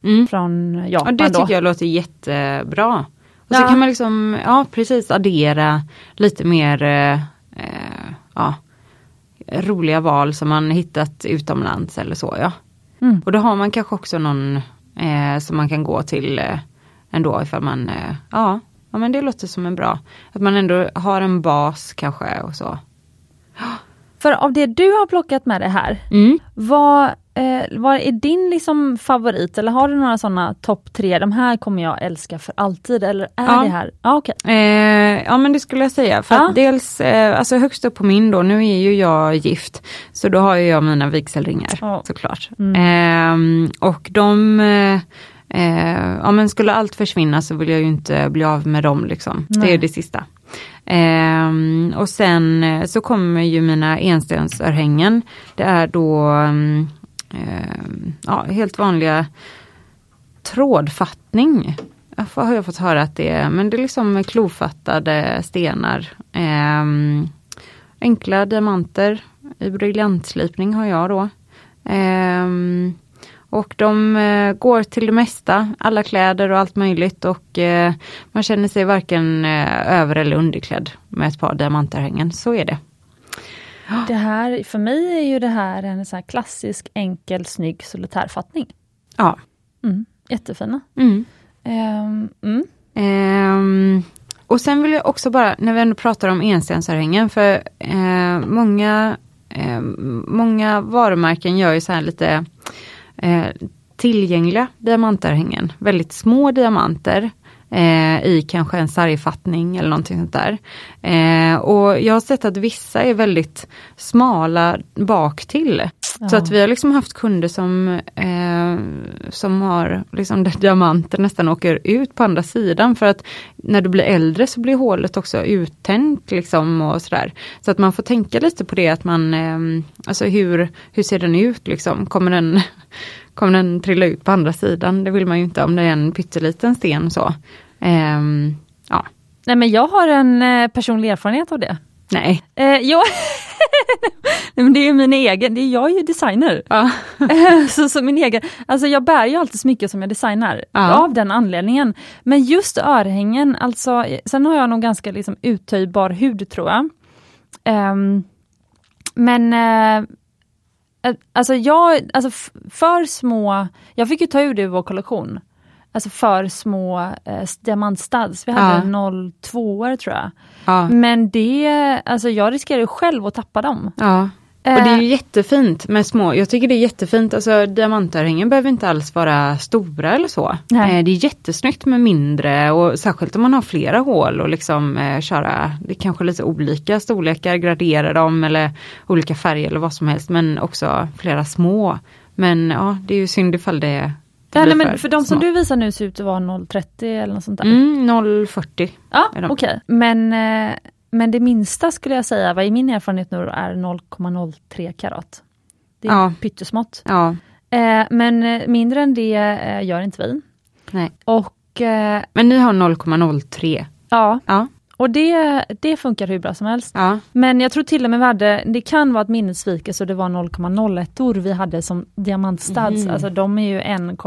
Mm. från Ja, Japan det då. tycker jag låter jättebra. Och så Ja. kan man liksom, ja precis, addera lite mer eh, ja, roliga val som man hittat utomlands eller så. ja. Mm. Och då har man kanske också någon eh, som man kan gå till eh, ändå ifall man, eh, ja, ja men det låter som en bra, att man ändå har en bas kanske och så. För av det du har plockat med dig här, Mm. vad, eh, vad är din liksom favorit? Eller har du några sådana topp tre, de här kommer jag älska för alltid? Eller är Ja. det här? Ja, okej. Eh, ja men det skulle jag säga. För att dels, eh, alltså högst upp på min då, nu är ju jag gift. Så då har ju jag mina vigselringar Ja. såklart. Mm. Eh, och de, eh, eh, ja men skulle allt försvinna så vill jag ju inte bli av med dem liksom. Det Nej. är det sista. Eh, och sen eh, så kommer ju mina enstensörhängen. Det är då eh, ja, helt vanliga trådfattning. Ja, har jag fått höra att det är, men det är liksom klofattade stenar. Ehm, enkla diamanter i briljantslipning har jag då. Ehm, och de eh, går till det mesta, alla kläder och allt möjligt och eh, man känner sig varken eh, över eller underklädd med ett par diamantörhängen, så är det. Det här, för mig är ju det här en sån här klassisk, enkel, snygg solitärfattning. Ja. Mm, jättefina. Mm. Ehm, mm. Ehm, och sen vill jag också bara, när vi ändå pratar om enstensörhängen, för eh, många, eh, många varumärken gör ju så här lite eh, tillgängliga diamantörhängen. Väldigt små diamanter eh, i kanske en sargfattning eller någonting sånt där. Eh, och jag har sett att vissa är väldigt smala bak till. Så Ja. att vi har liksom haft kunder som, eh, som har liksom där diamanter nästan åker ut på andra sidan för att när du blir äldre så blir hålet också uttänkt liksom och sådär. Så att man får tänka lite på det att man, eh, alltså hur, hur ser den ut liksom? Kommer den, kommer den trilla ut på andra sidan? Det vill man ju inte om det är en pytteliten sten så. Ehm, ja, Nej men jag har en eh, personlig erfarenhet av det. nej. Eh, jo, Nej, men det är ju min egen, det är, jag är ju designer. Ja. så, så min egen, alltså jag bär ju alltid smycken som jag designar, Ja. av den anledningen. Men just örhängen, alltså, sen har jag nog ganska liksom uttöjbar hud tror jag. Ehm, men eh, eh, alltså jag, alltså för små, jag fick ju ta ur det i vår kollektion. Alltså för små eh, diamantstads, vi hade Ja. 02 tror jag. Ja. Men det, alltså jag riskerar ju själv att tappa dem. ja. Och det är ju jättefint med små, jag tycker det är jättefint, alltså diamantörhängen behöver inte alls vara stora eller så. Nej. Eh, det är jättesnyggt med mindre och särskilt om man har flera hål och liksom eh, köra, det är kanske lite olika storlekar, gradera dem eller olika färger eller vad som helst men också flera små. Men ja, det är ju synd ifall det, det Ja, nej, men för de som små. du visar nu ser ut att vara 0,30 eller något sånt där. Mm, 0,40. Ja, okej. Men, eh, men det minsta skulle jag säga, vad i min erfarenhet nu är 0,03 karat. Det är Ja. pyttesmått. Ja, Eh, men eh, mindre än det eh, gör inte vi. nej. Och eh, Men ni har 0,03. ja, Ja, och det, det funkar hur bra som helst. ja, Men jag tror till och med vi hade, det kan vara att minnet sviker så det var 0,01 or vi hade som diamantstads. Mhm. Alltså de är ju 1,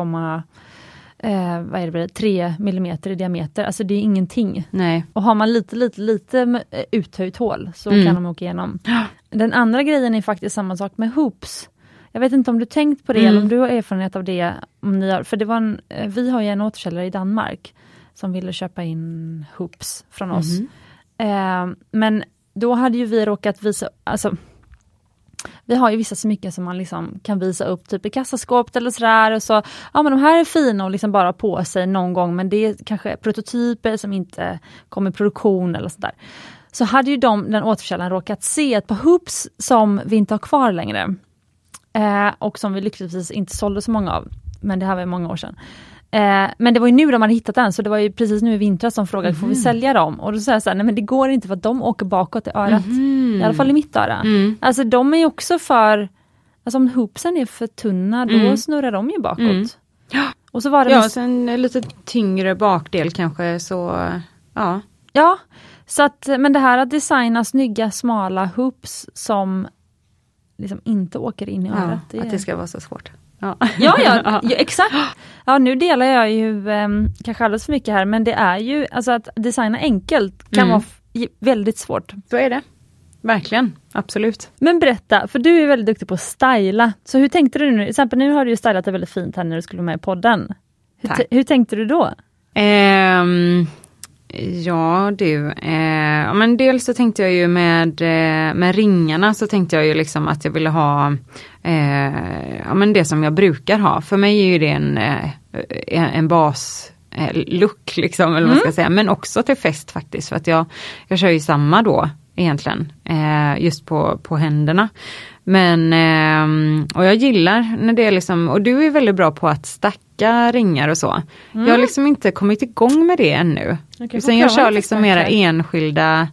eh, vad är det, 3 millimeter i diameter. Alltså det är ingenting. nej. Och har man lite, lite, lite eh, uthöjt hål så Mm. kan de åka igenom. Den andra grejen är faktiskt samma sak med hoops. Jag vet inte om du tänkt på det Mm. eller om du har erfarenhet av det. Om ni har, för det var en, eh, vi har ju en återförsäljare i Danmark som ville köpa in hoops från oss. Mhm. Eh, men då hade ju vi råkat visa, alltså vi har ju vissa smycken som man liksom kan visa upp typ i kassaskåpet eller sådär och så, ja men de här är fina och liksom bara på sig någon gång men det är kanske prototyper som inte kommer i produktion eller sådär. Så hade ju de, den återförsäljaren råkat se ett par hoops som vi inte har kvar längre. Eh, och som vi lyckligtvis inte sålde så många av. Men det här var ju många år sedan. Eh, men det var ju nu de hade hittat den, så det var ju precis nu i vintras som frågade, får vi sälja dem? Och då sa jag så här, nej men det går inte för att de åker bakåt i örat. I alla fall i mitt öra. Mm. Alltså de är ju också för, alltså om hoopsen är för tunna, då Mm. snurrar de ju bakåt. Mm. Och så var det Ja, med, sen en lite tyngre bakdel kanske så, ja. ja, så att, men det här att designa snygga smala hoops som liksom inte åker in i ja örat. det är- att det ska vara så svårt. Ja, Ja, ja, ja, exakt. Ja, nu delar jag ju um, kanske alldeles för mycket här, men det är ju, alltså att designa enkelt kan Mm. vara väldigt svårt. så är det. Verkligen, absolut. Men berätta, för du är väldigt duktig på att styla. Så hur tänkte du nu? Till exempel nu har du ju stylat det väldigt fint här när du skulle vara med i podden. Hur, hur tänkte du då? Ehm, ja du, eh, men dels så tänkte jag ju med, eh, med ringarna så tänkte jag ju liksom att jag ville ha eh, ja, men det som jag brukar ha. För mig är ju det en, eh, en, bas eh, look liksom, eller vad man ska säga. Men också till fest faktiskt. För att jag, jag kör ju samma då egentligen. Eh, just på, på händerna. Men, ehm, och jag gillar när det är liksom, och du är väldigt bra på att stacka ringar och så. Jag har liksom inte kommit igång med det ännu. Okej, Utan jag kör liksom mera enskilda,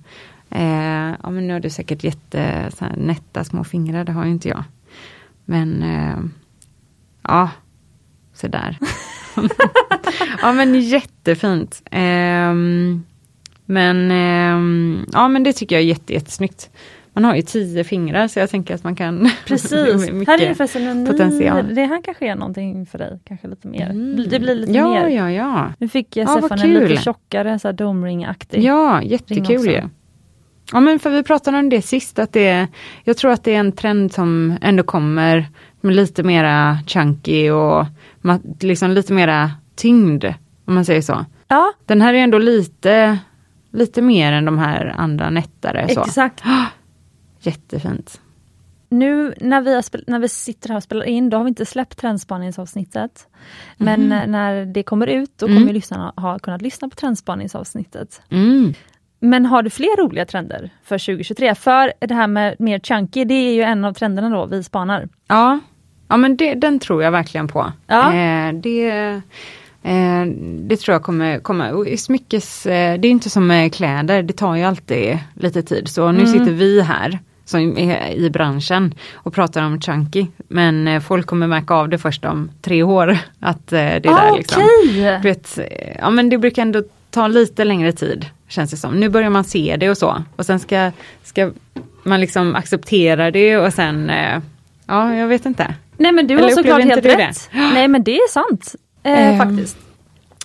eh, ja men nu har du säkert jätte så här, nätta små fingrar, det har ju inte jag. Men, eh, ja, sådär. ja men jättefint. Ehm, men, ehm, ja men det tycker jag är jätte, jättesnyggt. Man har ju tio fingrar så jag tänker att man kan Precis, mycket här är det ny, potential. det här kanske är någonting för dig, kanske lite mer. Mm. Det blir lite ja, mer. Ja, ja, Nu fick jag Ja, Stefan en lite tjockare, så här domring-aktig. Ja, jättekul ju. Ja men för vi pratade om det sist, att det jag tror att det är en trend som ändå kommer med lite mera chunky och liksom lite mera tyngd, om man säger så. ja Den här är ändå lite, lite mer än de här andra nättare. Så. Jättefint. Nu när vi, när vi sitter här och spelar in, då har vi inte släppt trendspaningsavsnittet. Men eh, när det kommer ut, då Mm. kommer ju lyssnarna ha kunnat lyssna på trendspaningsavsnittet. Mm. Men har du fler roliga trender för 2023? För det här med mer chunky, det är ju en av trenderna då vi spanar. Ja, ja men det, den tror jag verkligen på. Ja. Eh, det, eh, det tror jag kommer komma. Och smyckes, eh, det är inte som med kläder, det tar ju alltid lite tid. Så nu Mm. sitter vi här som är i branschen och pratar om chunky. Men eh, folk kommer märka av det först om tre år. Att eh, det är där liksom. Okej! Du vet, eh, ja men det brukar ändå ta lite längre tid känns det som. Nu börjar man se det och så. Och sen ska, ska man liksom acceptera det och sen, ja jag vet inte. Nej men du Eller har såklart helt rätt. Nej men det är sant. Eh, Ehm, faktiskt.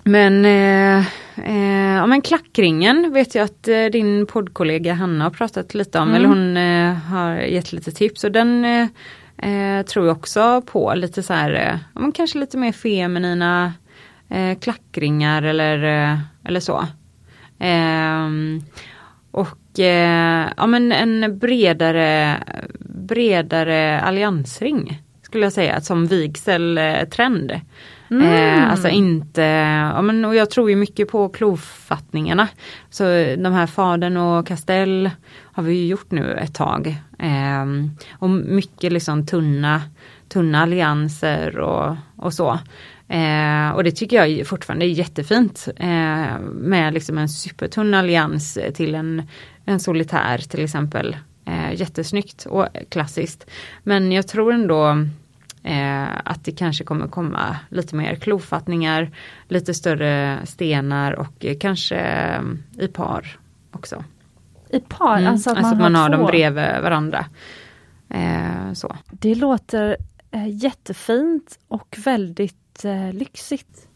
Men, eh, eh, ja, men klackringen vet jag att eh, din poddkollega Hanna har pratat lite om, Mm. eller hon eh, har gett lite tips och den eh, eh, tror jag också på, lite så här, ja, men kanske lite mer feminina klackringar eller, eller så. Ehm, och ja men en bredare bredare alliansring skulle jag säga som vigseltrend. Mm. Eh, alltså inte, ja men och jag tror ju mycket på klofattningarna. Så de här Faden och Castell har vi ju gjort nu ett tag. Eh, och mycket liksom tunna, tunna allianser och, och så. Eh, och det tycker jag fortfarande är jättefint eh, med liksom en supertunn allians till en, en solitär till exempel. Eh, jättesnyggt och klassiskt. Men jag tror ändå eh, att det kanske kommer komma lite mer klofattningar, lite större stenar och kanske eh, i par också. I par, Mm, alltså att man, alltså har, man har två. dem bredvid varandra. Eh, så. Det låter eh, jättefint och väldigt eh, lyxigt.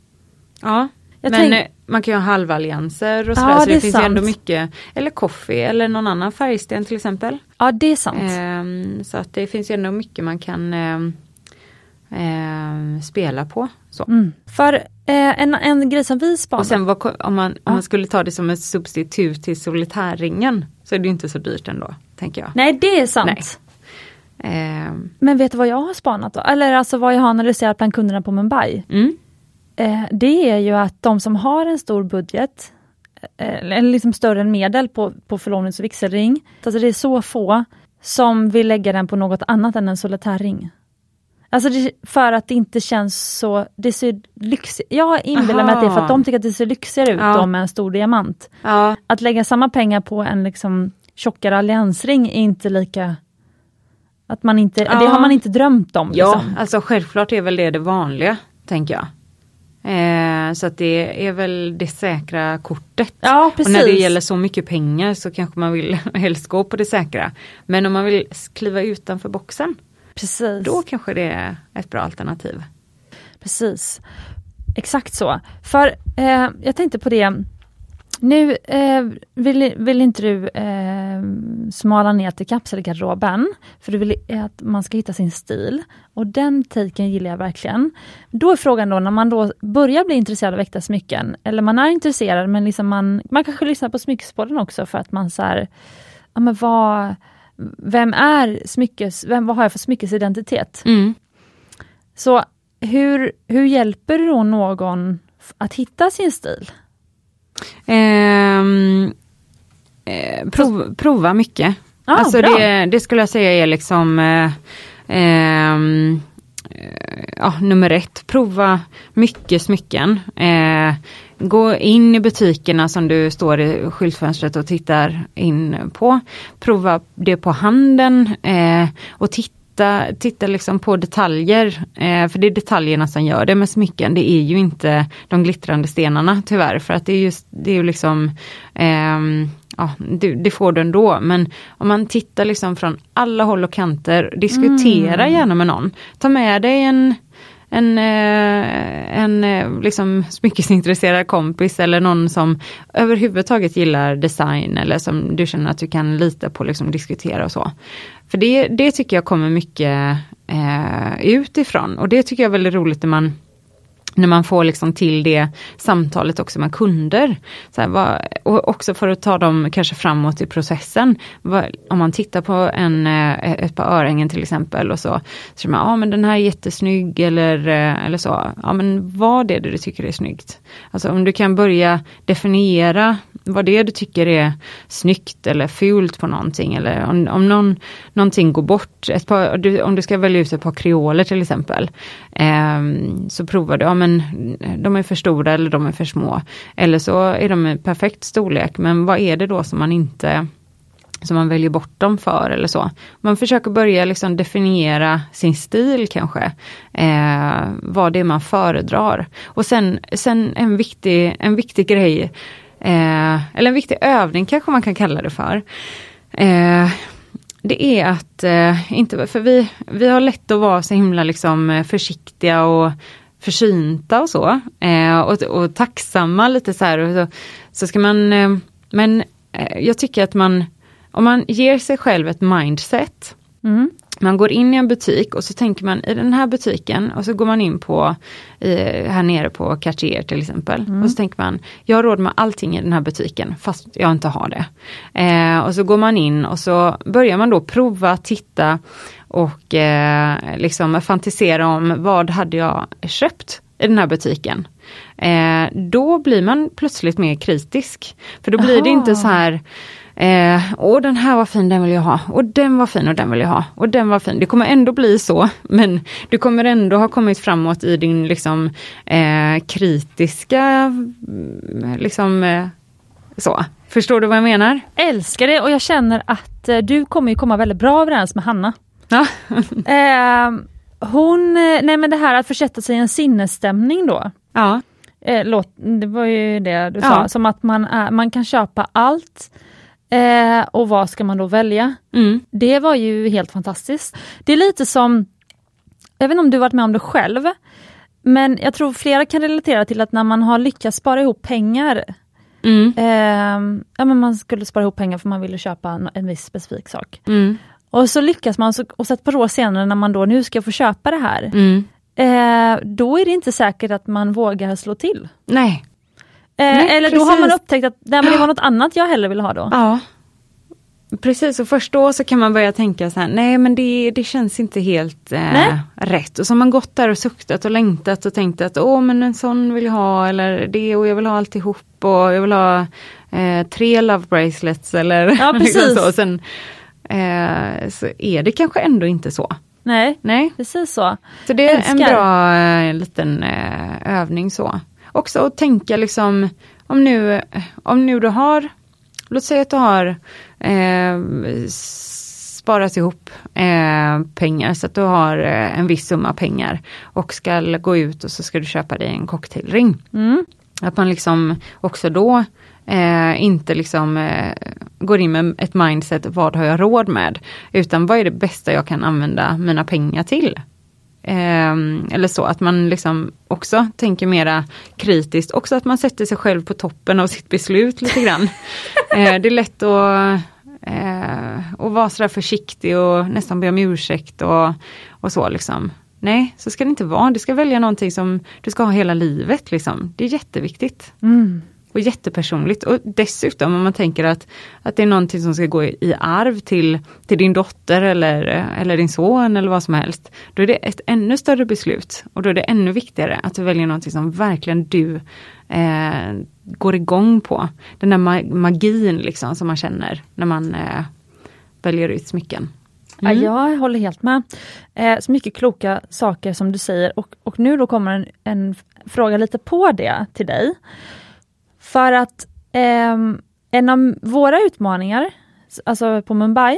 Ja, Jag men tänk- eh, man kan ju ha halvallianser och Ja, sådär, så det det, finns ju ändå sant. mycket, eller coffee eller någon annan färgsten till exempel. Ja, det är sant. Ehm, så att det finns ju ändå mycket man kan ehm, spela på. Så. Mm. För eh, en, en grej som vi spanar Och sen vad, om, man, om Ja. man skulle ta det som ett substitut till solitärringen så är det inte så dyrt ändå, tänker jag. Nej, det är sant. Nej. Ehm, Men vet du vad jag har spanat då? Eller alltså vad jag har analyserat bland kunderna på Mumbai. mm, Eh, det är ju att de som har en stor budget, eh, eller liksom större än medel på, på förlovnings och vigselring, alltså det är så få som vill lägga den på något annat än en solitärring. Alltså det, för att det inte känns så, det ser lyxigt, jag inbillar mig att det är för att de tycker att det ser lyxigare ut Ja. med en stor diamant. ja, Att lägga samma pengar på en liksom tjockare alliansring är inte lika att man inte, Ja. Det har man inte drömt om. ja, Liksom. alltså självklart är väl det det vanliga, tänker jag. Eh, så att det är väl det säkra kortet. ja Och precis. när det gäller så mycket pengar så kanske man vill helst gå på det säkra. Men om man vill kliva utanför boxen, precis. då kanske det är ett bra alternativ. Precis. Exakt så. För eh, jag tänkte på det, nu eh, vill, vill inte du eh, smala ner till kapselgarderoben, för du vill att man ska hitta sin stil. Och den taken gillar jag verkligen. Då är frågan då, när man då börjar bli intresserad av äkta smycken, eller man är intresserad men liksom man, man kanske lyssnar på Smyckespodden också för att man så här, ja men vad, vem är smyckes, vem, vad har jag för smyckesidentitet? Mm. Så hur, hur hjälper du då någon att hitta sin stil? Ehm, eh, prov, prova mycket. Ah, alltså det, det skulle jag säga är liksom eh, ehm, eh, ja, nummer ett. Prova mycket smycken. Eh, gå in i butikerna som du står i skyltfönstret och tittar in på. Prova det på handen eh, och titta Titta liksom på detaljer, eh, för det är detaljerna som gör det med smycken. Det är ju inte de glittrande stenarna tyvärr, för att det är just, det är ju liksom ehm, ja, det, det får du ändå, men om man tittar liksom från alla håll och kanter, diskutera gärna med någon. Ta med dig en en, eh, en eh, liksom smyckesintresserad kompis eller någon som överhuvudtaget gillar design eller som du känner att du kan lita på, liksom diskutera och så. För det, det tycker jag kommer mycket eh, utifrån och det tycker jag är väldigt roligt när man när man får liksom till det samtalet också med kunder. Så här, vad, och också för att ta dem kanske framåt i processen. Vad, om man tittar på en, eh, ett par örhängen till exempel och så. Så man, ja men den här är jättesnygg eller, eh, eller så. Ja men vad är det du tycker är snyggt? Alltså om du kan börja definiera vad det är du tycker är snyggt eller fult på någonting. Eller om, om någon, någonting går bort, ett par, du, om du ska välja ut ett par kreoler till exempel. eh, så provar du, ja men de är för stora eller de är för små. Eller så är de i perfekt storlek, men vad är det då som man inte som man väljer bort dem för eller så. Man försöker börja liksom definiera sin stil kanske. Eh, vad det är man föredrar. Och sen, sen en, viktig, en viktig grej, eh, eller en viktig övning kanske man kan kalla det för. Eh, det är att, eh, inte, för vi, vi har lätt att vara så himla liksom eh, försiktiga och försynta och så. Eh, och, och tacksamma lite så här. Och så, så ska man, eh, men eh, jag tycker att man, om man ger sig själv ett mindset Mm man går in i en butik och så tänker man i den här butiken och så går man in på eh, här nere på Cartier till exempel. Mm. Och så tänker man, jag har råd med allting i den här butiken fast jag inte har det. Eh, och så går man in och så börjar man då prova, titta och eh, liksom fantisera om vad hade jag köpt i den här butiken. Eh, då blir man plötsligt mer kritisk. För då blir Aha. det inte så här Eh, och den här var fin, den vill jag ha. Och den var fin och den vill jag ha. Och den var fin. Det kommer ändå bli så, men du kommer ändå ha kommit framåt i din liksom eh, kritiska, mm, liksom eh, så. Förstår du vad jag menar? Älskar det och jag känner att eh, du kommer ju komma väldigt bra överens med Hanna. Ja. Eh, hon, eh, nej men det här att försätta sig i en sinnesstämning då. Ja. låt, det var ju det du ja. sa, som att man, är, man kan köpa allt Eh, och vad ska man då välja? Mm. Det var ju helt fantastiskt. Det är lite som, jag vet inte om du varit med om det själv, men jag tror flera kan relatera till att när man har lyckats spara ihop pengar, mm. eh, ja men man skulle spara ihop pengar för man ville köpa en, en viss specifik sak. Mm. Och så lyckas man, och så ett par år senare när man då, nu ska jag få köpa det här, mm. eh, då är det inte säkert att man vågar slå till. Nej. Eh, Nej, eller precis. då har man upptäckt att nej, men det var något annat jag hellre vill ha då. Ja. Precis, och först då så kan man börja tänka så här, nej men det, det känns inte helt eh, rätt. Och så har man gått där och suktat och längtat och tänkt att åh men en sån vill jag ha eller det och jag vill ha alltihop och jag vill ha eh, tre love bracelets eller ja, liksom precis. så. Sen, eh, så är det kanske ändå inte så. Nej, nej. precis så. Så det är Älskar. en bra eh, liten eh, övning så också att tänka liksom, om nu, om nu du har, låt säga att du har eh, sparat ihop eh, pengar så att du har eh, en viss summa pengar och ska gå ut och så ska du köpa dig en cocktailring. Mm. Att man liksom också då eh, inte liksom eh, går in med ett mindset, vad har jag råd med? Utan vad är det bästa jag kan använda mina pengar till? Eh, eller så, att man liksom också tänker mera kritiskt. Också att man sätter sig själv på toppen av sitt beslut lite grann. eh, det är lätt att eh, och vara sådär försiktig och nästan be om ursäkt och, och så liksom. Nej, så ska det inte vara. Du ska välja någonting som du ska ha hela livet. Liksom. Det är jätteviktigt. Mm och jättepersonligt. Och dessutom om man tänker att, att det är någonting som ska gå i arv till, till din dotter eller, eller din son eller vad som helst. Då är det ett ännu större beslut och då är det ännu viktigare att du väljer någonting som verkligen du eh, går igång på. Den där magin liksom som man känner när man eh, väljer ut smycken. Mm. Ja, jag håller helt med. Eh, så mycket kloka saker som du säger och, och nu då kommer en, en fråga lite på det till dig. För att eh, en av våra utmaningar, alltså på Mumbai,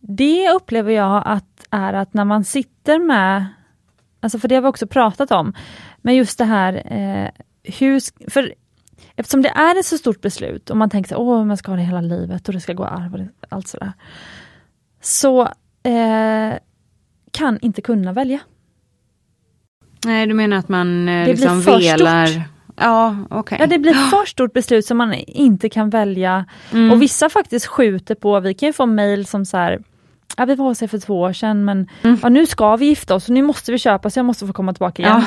det upplever jag att är att när man sitter med, alltså för det har vi också pratat om, men just det här eh, hur, för eftersom det är ett så stort beslut och man tänker att man ska ha det hela livet och det ska gå arv och allt sådär. Så eh, kan inte kunna välja. Nej, du menar att man eh, det liksom blir för velar... Stort. Ja, okay. ja, det blir för stort beslut som man inte kan välja. Mm. Och vissa faktiskt skjuter på, vi kan ju få mail som så här, ja, vi var hos er för två år sedan men mm. ja, nu ska vi gifta oss och nu måste vi köpa så jag måste få komma tillbaka igen.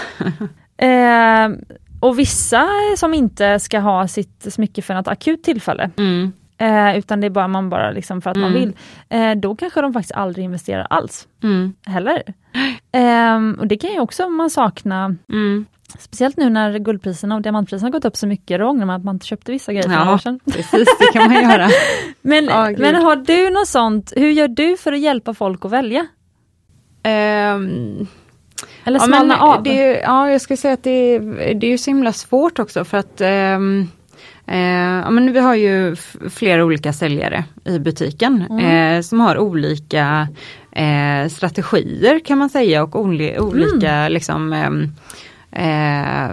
Ja. eh, och vissa som inte ska ha sitt smycke för något akut tillfälle. Mm. Eh, utan det är bara man bara liksom för att man mm. vill. Eh, då kanske de faktiskt aldrig investerar alls. Mm. Heller. Eh, och det kan ju också man sakna mm. Speciellt nu när guldpriserna och diamantpriserna gått upp så mycket, då ångrar man att man inte köpte vissa grejer för ja, år sedan. precis, det kan man göra. men, oh, men har du något sånt, hur gör du för att hjälpa folk att välja? Um, Eller smalna ja, av? Det, ja, jag skulle säga att det, det är ju så himla svårt också för att um, Eh, ja, men vi har ju flera olika säljare i butiken mm. eh, som har olika eh, strategier kan man säga och olika mm. liksom, ehm, eh,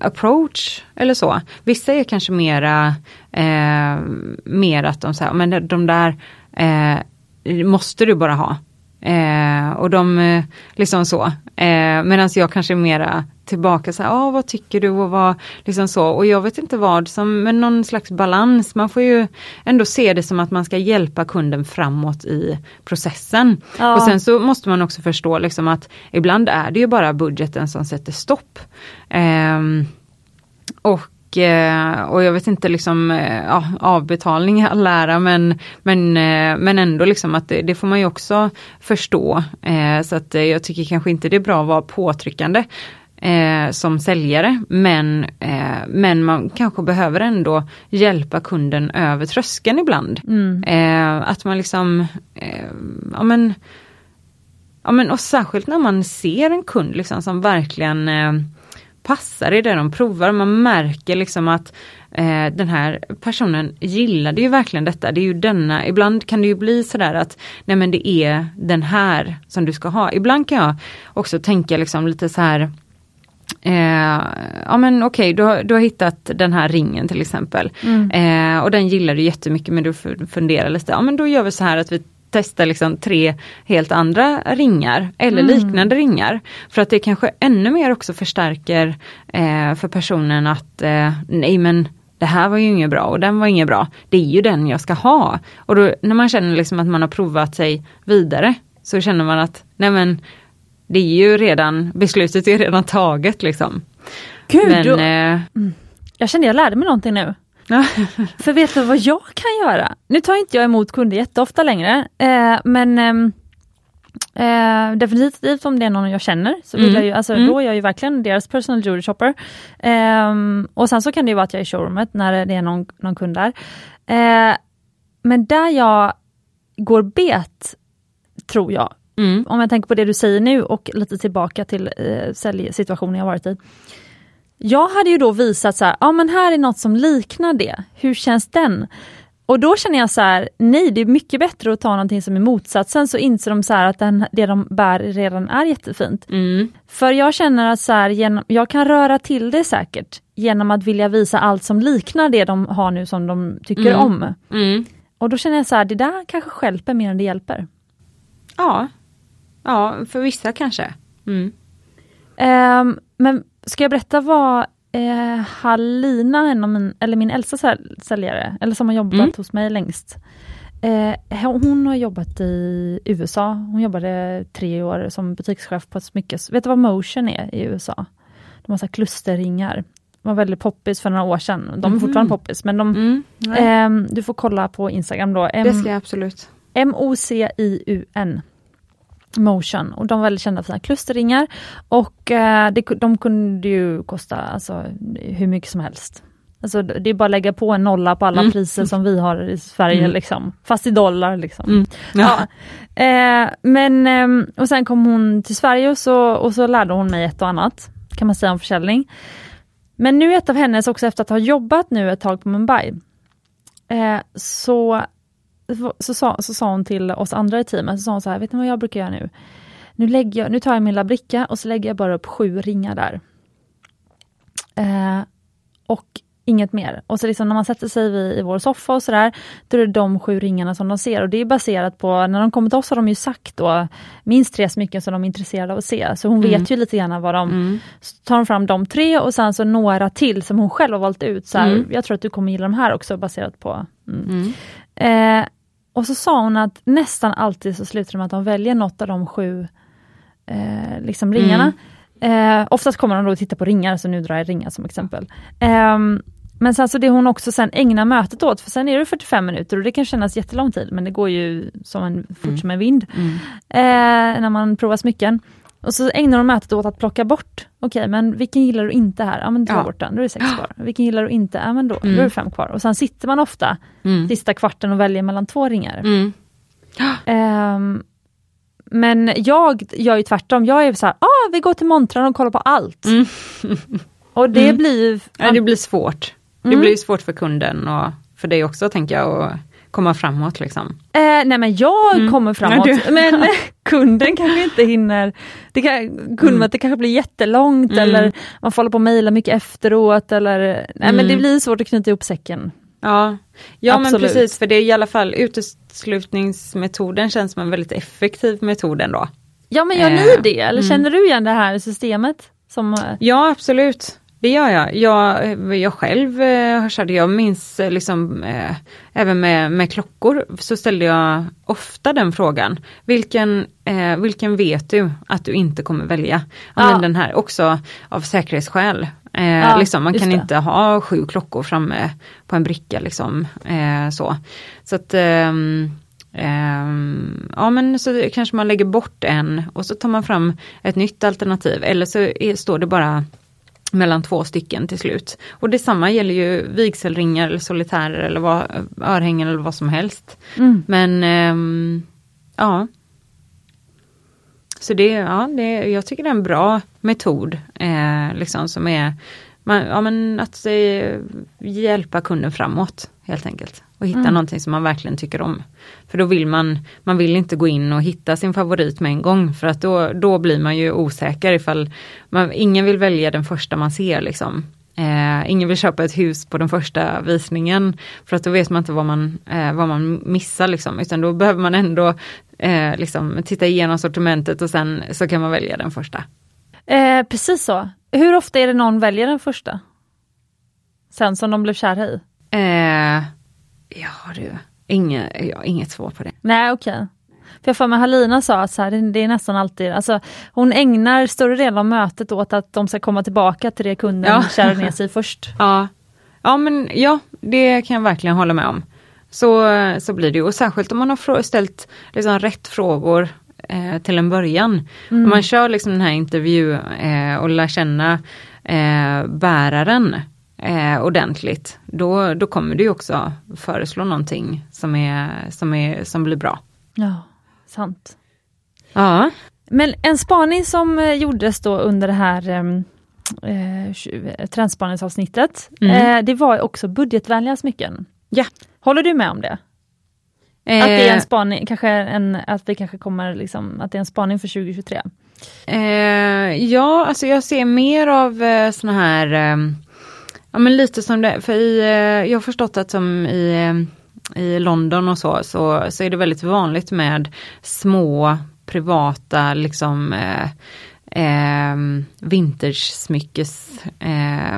approach eller så. Vissa är kanske mera, eh, mer att de säger, men de där eh, måste du bara ha. Eh, och de, eh, liksom så. Eh, Medan jag kanske är mera tillbaka så här, ah, vad tycker du och vad, liksom så. Och jag vet inte vad som, men någon slags balans. Man får ju ändå se det som att man ska hjälpa kunden framåt i processen. Ja. Och sen så måste man också förstå liksom att ibland är det ju bara budgeten som sätter stopp. Ehm, och eh, och jag vet inte liksom, eh, ja, avbetalning i all ära men, men, eh, men ändå liksom att det, det får man ju också förstå. Eh, så att eh, jag tycker kanske inte det är bra att vara påtryckande eh, som säljare men, eh, men man kanske behöver ändå hjälpa kunden över tröskeln ibland. Mm. Eh, att man liksom, eh, ja men, ja men och särskilt när man ser en kund liksom som verkligen eh, passar i det de provar. Man märker liksom att eh, den här personen gillade ju verkligen detta. Det är ju denna, ibland kan det ju bli sådär att nej men det är den här som du ska ha. Ibland kan jag också tänka liksom lite så här Eh, ja men okej, du, har, du har hittat den här ringen till exempel. Mm. Eh, och den gillar du jättemycket men du funderar lite, ja men då gör vi så här att vi testar liksom tre helt andra ringar eller Mm. liknande ringar. För att det kanske ännu mer också förstärker eh, för personen att eh, nej men det här var ju inget bra och den var inget bra. Det är ju den jag ska ha. Och då när man känner liksom att man har provat sig vidare så känner man att nej men det är ju redan, beslutet är redan taget liksom. Gud, Men, du, eh, jag kände jag lärde mig någonting nu. För vet du vad jag kan göra? Nu tar inte jag emot kunder jätteofta längre, eh, men ehm, eh, definitivt om det är någon jag känner, så vill Mm. jag ju, alltså, Mm. då är jag ju verkligen deras personal jewelry shopper. Ehm, och sen så kan det ju vara att jag är i showroomet när det är någon, någon kund där. Eh, men där jag går bet, tror jag, mm, om jag tänker på det du säger nu och lite tillbaka till eh, säljsituationen jag varit i. Jag hade ju då visat så här, ja men här är något som liknar det, hur känns den? Och då känner jag så här, nej det är mycket bättre att ta någonting som är motsatsen så inser de så här att den, det de bär redan är jättefint. mm, För jag känner att så här, genom, jag kan röra till det säkert genom att vilja visa allt som liknar det de har nu som de tycker Mm. om. mm. Och då känner jag så här, det där kanske stjälper mer än det hjälper. Ja. Ja, för vissa kanske. Ehm, men ska jag berätta vad eh, Halina, en av min, eller min äldsta säl- säljare, eller som har jobbat Mm. hos mig längst. Eh, hon har jobbat i USA. Hon jobbade tre år som butikschef på ett smyckes... Vet du vad motion är i USA? De har så klusterringar. De var väldigt poppis för några år sedan. De är Mhm. fortfarande poppis, men de, Mm. Ehm, du får kolla på Instagram då. M- det ska jag absolut. M-O-C-I-U-N. Motion. Och de var väldigt kända för sina klusterringar. Och eh, det, de kunde ju kosta alltså, hur mycket som helst. Alltså, det är bara att lägga på en nolla på alla Mm. priser som vi har i Sverige, Mm. liksom. fast i dollar. Liksom. Mm. Ja. Eh, men, ehm, och sen kom hon till Sverige och så, och så lärde hon mig ett och annat, kan man säga om försäljning. Men nu ett av hennes, också efter att ha jobbat nu ett tag på Mumbai, eh, så, så, sa, så sa hon till oss andra i teamet, så sa hon så här, vet ni vad jag brukar göra nu? Nu, lägger jag, nu tar jag min lilla bricka och så lägger jag bara upp sju ringar där. Eh, och inget mer. Och så liksom när man sätter sig vid, i vår soffa och sådär, då är det de sju ringarna som de ser. Och det är baserat på, när de kommer till oss har de ju sagt då minst tre smycken som de är intresserade av att se. Så hon Mm. vet ju lite grann vad de Mm. så tar hon fram de tre och sen så några till som hon själv har valt ut. Så här, Mm. Jag tror att du kommer gilla de här också baserat på... Mm. Mm. Eh, och så sa hon att nästan alltid så slutar det med att de väljer något av de sju eh, liksom ringarna. Eh, oftast kommer de då att titta på ringar, så nu drar jag ringar som exempel. Ehm, men sen så det hon också sen ägnar mötet åt, för sen är det 45 minuter och det kan kännas jättelång tid, men det går ju som en, fort Mm. som en vind Mm. eh, när man provar smycken. Och så ägnar de mötet åt att plocka bort, okej men vilken gillar du inte här? Ja men ta Ja. bort den, då är det sex kvar. Vilken gillar du inte? Ja men då, Mm. då är det fem kvar. Och sen sitter man ofta Mm. sista kvarten och väljer mellan två ringar. Mm. Ehm, men jag gör ju tvärtom, jag är så här, ah, vi går till montran och kollar på allt. Mm. Och det Mm. blir. Ja, det blir svårt. Det Mm. blir svårt för kunden och för dig också tänker jag att komma framåt liksom. Eh, nej men jag Mm. kommer framåt, du- men eh, kunden kanske inte hinner. Det kan, kundmötet kanske blir jättelångt Mm. eller man får hålla på och mejla mycket efteråt eller nej men Mm. det blir svårt att knyta ihop säcken. Ja, ja men precis för det är i alla fall uteslutningsmetoden känns som en väldigt effektiv metod ändå. Ja men gör Eh, ni det eller mm. känner du igen det här systemet? Som, eh, Ja absolut, det gör jag. Jag, jag själv eh, har kört, jag minns eh, liksom eh, även med, med klockor så ställde jag ofta den frågan. Vilken, eh, vilken vet du att du inte kommer välja? Ja, men den här också av säkerhetsskäl. Eh, Ja, liksom, man kan det. inte ha sju klockor framme på en bricka liksom. Eh, så så att ehm, ja men så kanske man lägger bort en och så tar man fram ett nytt alternativ eller så är, står det bara mellan två stycken till slut. Och detsamma gäller ju vigselringar eller solitärer eller vad, örhängen eller vad som helst. mm. Men ehm, ja. Så det, ja, det, jag tycker det är en bra metod. Eh, liksom som är man, ja, men att eh, hjälpa kunden framåt helt enkelt. Och hitta Mm. någonting som man verkligen tycker om. För då vill man, man vill inte gå in och hitta sin favorit med en gång för att då, då blir man ju osäker ifall man, ingen vill välja den första man ser liksom. Eh, ingen vill köpa ett hus på den första visningen för att då vet man inte vad man, eh, vad man missar liksom. Utan då behöver man ändå eh, liksom, titta igenom sortimentet och sen så kan man välja den första. eh, precis så. Hur ofta är det någon väljer den första? Sen som de blev kära i? Ja du, inget, ja, inget svar på det. Nej okej. För jag får mig Halina sa att så här, det, är nästan alltid, alltså, hon ägnar större delen av mötet åt att de ska komma tillbaka till det kunden Ja. kärar ner sig först. Ja, ja men ja, det kan jag verkligen hålla med om. Så, så blir det ju, och särskilt om man har ställt liksom rätt frågor eh, till en början. Om man kör liksom den här intervju eh, och lär känna eh, bäraren eh, ordentligt, då, då kommer du också föreslå någonting som, är, som, är, som blir bra. Ja, sant. Ja, Men en spaning som eh, gjordes då under det här ehm, eh, tju- trendspaningsavsnittet, Mm. eh, det var också budgetvänliga smycken. Ja. Håller du med om det? Att det är en spaning, kanske en, att vi kanske kommer liksom, att det är en spaning för 2023? Eh, ja, alltså jag ser mer av eh, såna här, eh, ja men lite som det, för i, eh, jag har förstått att som i, eh, i London och så, så, så är det väldigt vanligt med små privata liksom eh, eh, vintage-smyckes eh,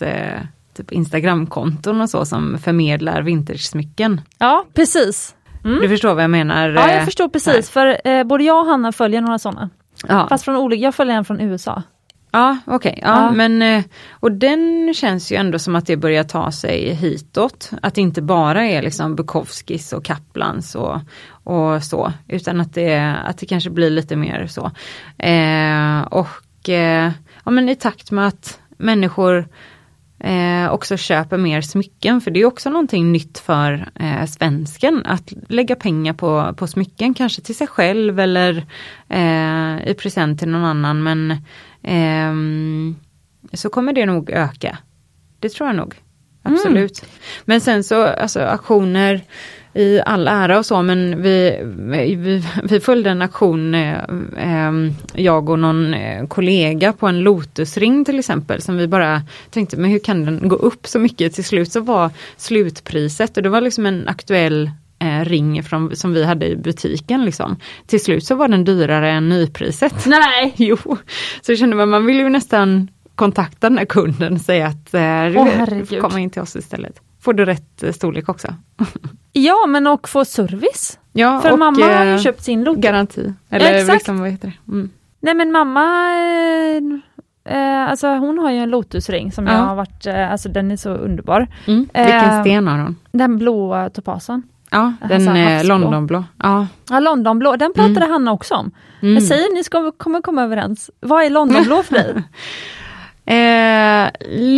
eh, typ Instagramkonton och så som förmedlar vintage-smycken. Ja, precis. Mm. Du förstår vad jag menar? Ja, jag förstår precis, för eh, både jag och Hanna följer några sådana. Ja. Fast från olika, jag följer en från USA. Ja, okej. ja, Ja. men eh, och den känns ju ändå som att det börjar ta sig hitåt. Att det inte bara är liksom Bukowskis och Kaplans och, och så, utan att det, att det kanske blir lite mer så. Eh, och eh, ja, men i takt med att människor eh, också köper mer smycken, för det är också någonting nytt för eh, svensken, att lägga pengar på, på smycken, kanske till sig själv eller eh, i present till någon annan, men ehm, så kommer det nog öka. Det tror jag nog. Absolut. Men sen så, alltså auktioner i all ära och så, men vi, vi, vi följde en auktion, eh, ehm, jag och någon eh, kollega på en Lotusring till exempel, som vi bara tänkte, men hur kan den gå upp så mycket? Till slut så var slutpriset, och det var liksom en aktuell eh, ring från, som vi hade i butiken. Liksom. Till slut så var den dyrare än nypriset. Nej! Jo, så jag kände man, man vill ju nästan kontakta den här kunden och säga att eh, får komma in till oss istället. Får du rätt eh, storlek också? Ja, men och få service. Ja, För och, mamma har ju eh, köpt sin Lotus. Garanti. Eller Exakt. liksom, vad heter det? Mm. Nej men mamma, eh, eh, alltså hon har ju en Lotusring som Ja. jag har varit, eh, alltså den är så underbar. Mm. Eh, Vilken sten har hon? Den blåa topasen. Ja, den eh. Londonblå. Ja. Ja, Londonblå, den pratade Hanna också om. Mm. Jag säger ni ska, kommer komma överens. Vad är Londonblå för dig? Eh,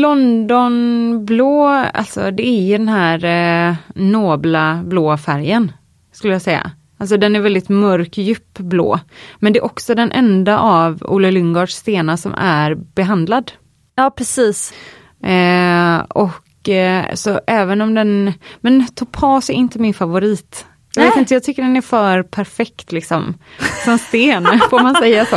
Londonblå, alltså det är ju den här eh, nobla blåa färgen. Skulle jag säga. Alltså den är väldigt mörk, djup blå. Men det är också den enda av Olle Lyngards stenar som är behandlad. Ja precis. Eh, och så även om den, men topas är inte min favorit. Jag vet inte, jag tycker den är för perfekt liksom. Som sten, får man säga så?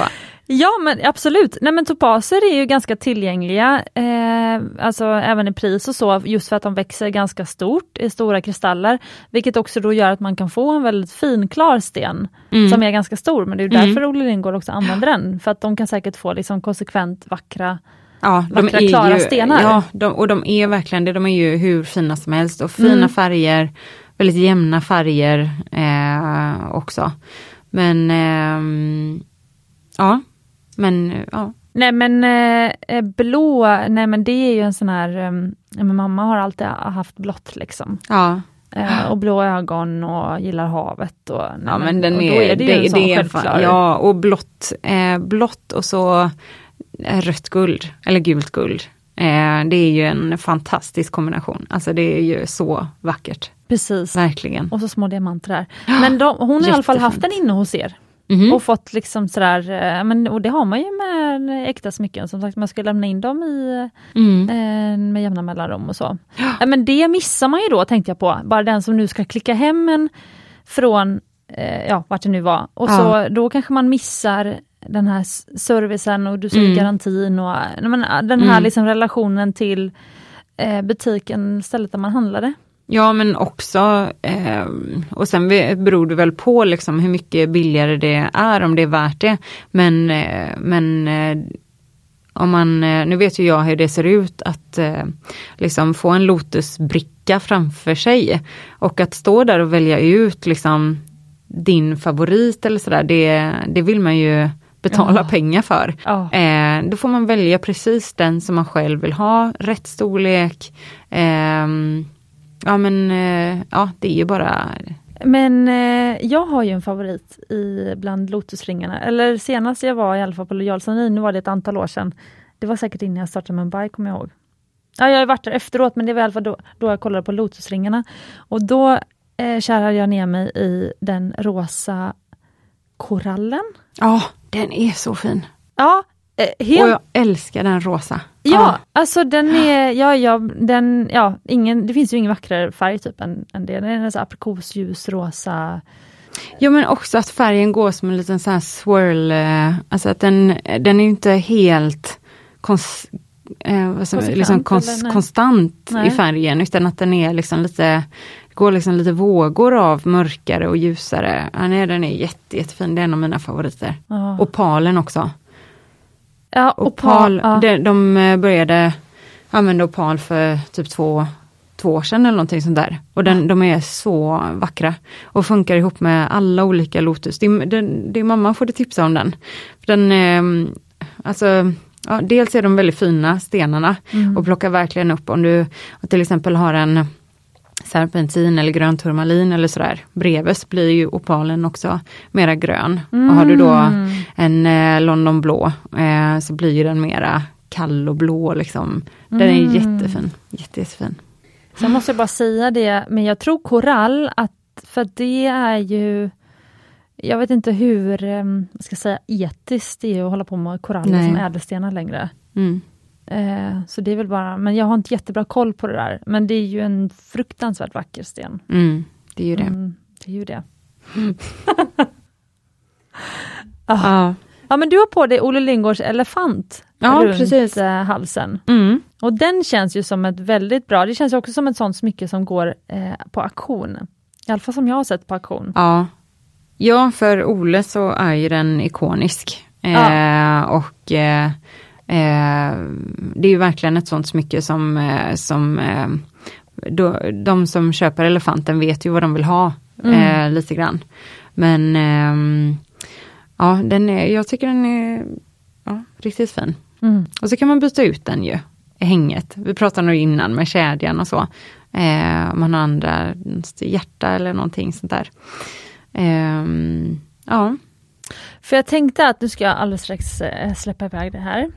Ja men absolut, nej men topaser är ju ganska tillgängliga, eh, alltså även i pris och så, just för att de växer ganska stort i stora kristaller, vilket också då gör att man kan få en väldigt fin klar sten mm. som är ganska stor, men det är därför mm. Olle Lindgård också använder den, för att de kan säkert få liksom konsekvent vackra Ja, de vackra, är klara ju, stenar. Ja, de, och de är verkligen det, de är ju hur fina som helst och fina mm. färger, väldigt jämna färger eh, också. Men eh, ja, men ja. Nej men eh, eh, blå, nej men det är ju en sån här, eh, mamma har alltid haft blått liksom. Ja. Eh, och blå ögon och gillar havet. Och, nej, ja men den är, är det, det, ju det, det är Ja och blått, eh, blått och så rött guld, eller gult guld. Eh, det är ju en fantastisk kombination, alltså det är ju så vackert. Precis. Verkligen. Och så små diamanter där. Men de, hon har i alla fall haft den inne hos er. Mm. Och fått liksom sådär, eh, men, och det har man ju med äkta smycken, som sagt man ska lämna in dem i, mm. eh, med jämna mellanrum och så. Ja. Men det missar man ju då tänkte jag på, bara den som nu ska klicka hem en från, eh, ja vart det nu var, och ja. så då kanske man missar den här servicen och du ser mm. garantin och men, den här mm. liksom relationen till eh, butiken, stället där man handlade. Ja men också, eh, och sen beror det väl på liksom hur mycket billigare det är, om det är värt det. Men, eh, men eh, om man, eh, nu vet ju jag hur det ser ut att eh, liksom få en Lotusbricka framför sig. Och att stå där och välja ut liksom din favorit eller sådär, det, det vill man ju betala oh. pengar för. Oh. Eh, då får man välja precis den som man själv vill ha, rätt storlek. Eh, Ja men eh, ja, det är ju bara men eh, jag har ju en favorit i bland Lotusringarna, eller senast jag var i alla fall på Lojalsanin, nu var det ett antal år sedan. Det var säkert innan jag startade Mumbai, kommer jag ihåg. Ja, jag har varit där efteråt, men det var i alla fall då, då jag kollade på Lotusringarna. Och då eh, kärade jag ner mig i den rosa korallen. Ja, oh, den är så fin. Ja, Eh, helt... Och jag älskar den rosa. Ja, ah. alltså den är, ja, ja, den, ja, ingen, det finns ju ingen vackrare färg typ än, än det. Den är så aprikosljus, rosa. Ja men också att färgen går som en liten sån här swirl, eh, alltså att den, den är inte helt kons, eh, som, liksom kons, konstant nej. i färgen utan att den är liksom lite går liksom lite vågor av mörkare och ljusare. Ja, nej, den är jätte, jättefin, det är en av mina favoriter. Oh. Och palen också. Ja, och opal, ja. de, de eh, började använda opal för typ två, två år sedan eller någonting sånt där. Och den, de är så vackra och funkar ihop med alla olika Lotus. Din, din, din mamma får du tipsa om den. Den, eh, alltså, ja, dels är de väldigt fina stenarna mm. och plockar verkligen upp om du till exempel har en serpentin eller grön turmalin eller sådär. Bredvid blir ju opalen också mera grön. Mm. Och har du då mm. en eh, London blå eh, så blir den mera kall och blå liksom. Den mm. är jättefin. Jätte, jättefin. Sen måste jag bara säga det, men jag tror korall, att, för det är ju jag vet inte hur eh, ska säga, etiskt det är att hålla på med koraller som ädelstenar längre. Mm. Eh, så det är väl bara, men jag har inte jättebra koll på det där. Men det är ju en fruktansvärt vacker sten. Mm, det är ju det. Mm, det är ju det. ah. ah. Ja men du har på dig Olle Lindgårds elefant ja, runt precis. Eh, halsen. Mm. Och den känns ju som ett väldigt bra, det känns också som ett sånt smycke som går eh, på auktion. I alla fall som jag har sett på auktion. Ja, ja för Ole så är ju den ikonisk. Ja. Eh, och eh, Eh, det är ju verkligen ett sånt smycke som, eh, som eh, då, de som köper elefanten vet ju vad de vill ha mm. Eh, lite grann. Men ehm, ja, den är, jag tycker den är ja, riktigt fin. Mm. Och så kan man byta ut den ju, hänget. Vi pratade nog innan med kedjan och så. Eh, man har andra hjärta eller någonting sånt där. Eh, ja. För jag tänkte att nu ska jag alldeles strax eh, släppa iväg det här.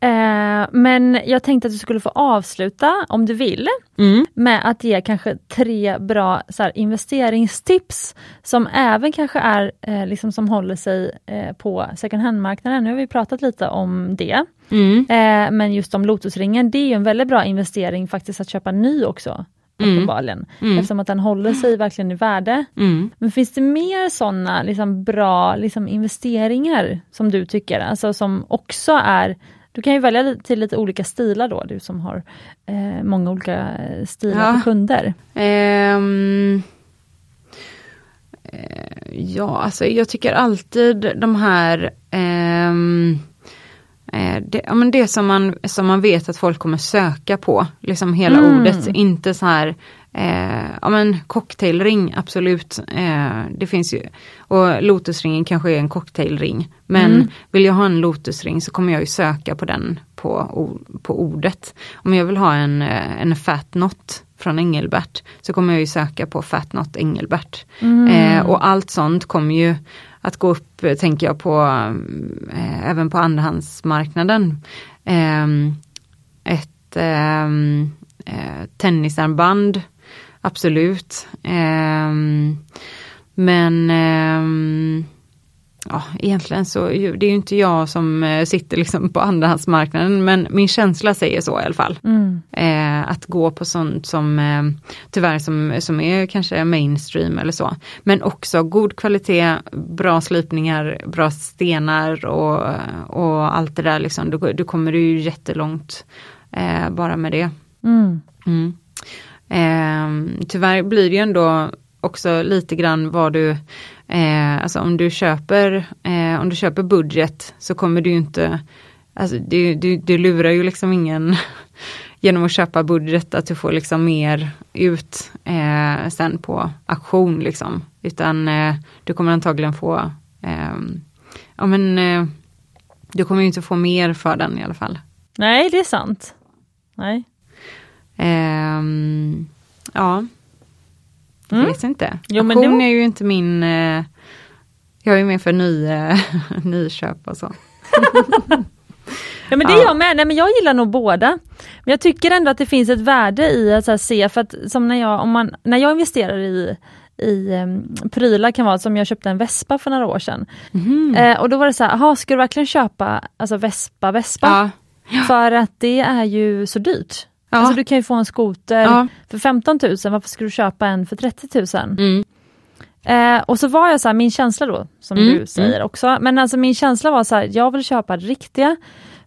Eh, men jag tänkte att du skulle få avsluta, om du vill, mm. med att ge kanske tre bra så här, investeringstips som även kanske är eh, liksom som håller sig eh, på second hand-marknaden. Nu har vi pratat lite om det. Mm. Eh, men just om Lotusringen, det är en väldigt bra investering faktiskt att köpa ny också. Mm. uppenbarligen. Mm. Eftersom att den håller sig verkligen i värde. Mm. Men finns det mer sådana liksom, bra liksom, investeringar som du tycker, alltså som också är du kan ju välja till lite olika stilar då, du som har eh, många olika eh, stilar Ja. för kunder. Eh, ja, alltså jag tycker alltid de här eh, det, ja, men det som man, som man vet att folk kommer söka på, liksom hela Mm. ordet, inte så här eh, ja men cocktailring, absolut. Eh, det finns ju, och lotusringen kanske är en cocktailring. Men Mm. vill jag ha en lotusring så kommer jag ju söka på den på, på ordet. Om jag vill ha en, eh, en fat knot från Engelbert så kommer jag ju söka på fat knot Engelbert. Mm. Eh, och allt sånt kommer ju att gå upp, eh, tänker jag, på eh, även på andrahandsmarknaden. Ehm, ett ehm, eh, tennisarmband, absolut. Ehm, men ehm, ja, egentligen så, det är ju inte jag som eh, sitter liksom på andrahandsmarknaden, men min känsla säger så i alla fall. Mm. Eh, att gå på sånt som eh, tyvärr som, som är kanske mainstream eller så. Men också god kvalitet, bra slipningar, bra stenar och, och allt det där liksom. Du, du kommer ju jättelångt eh, bara med det. Mm. Mm. Eh, tyvärr blir det ju ändå också lite grann vad du, eh, alltså om du köper, eh, om du köper budget så kommer du ju inte, alltså du, du, du lurar ju liksom ingen genom att köpa budget att du får liksom mer ut eh, sen på auktion liksom. Utan eh, du kommer antagligen få, eh, ja men eh, du kommer ju inte få mer för den i alla fall. Nej, det är sant. Nej. Ehm, ja, jag Mm. vet inte. Jo, men Auktion det- är ju inte min, eh, jag är ju med för ny, eh, nyköp och så. Ja men det är jag med, nej men jag gillar nog båda. Men jag tycker ändå att det finns ett värde i att här, se, för att som när jag, om man, när jag investerar i i um, prylar kan vara som jag köpte en Vespa för några år sedan. Mhm. Eh, och då var det så här, aha, ska du verkligen köpa alltså Vespa Vespa? Ja, För att det är ju så dyrt. Ja. Alltså du kan ju få en skoter Ja. för 15 000, varför ska du köpa en för 30 000? mm, Eh, och så var jag så här, min känsla då, som Mm, du säger också, men alltså min känsla var så här, jag vill köpa riktiga.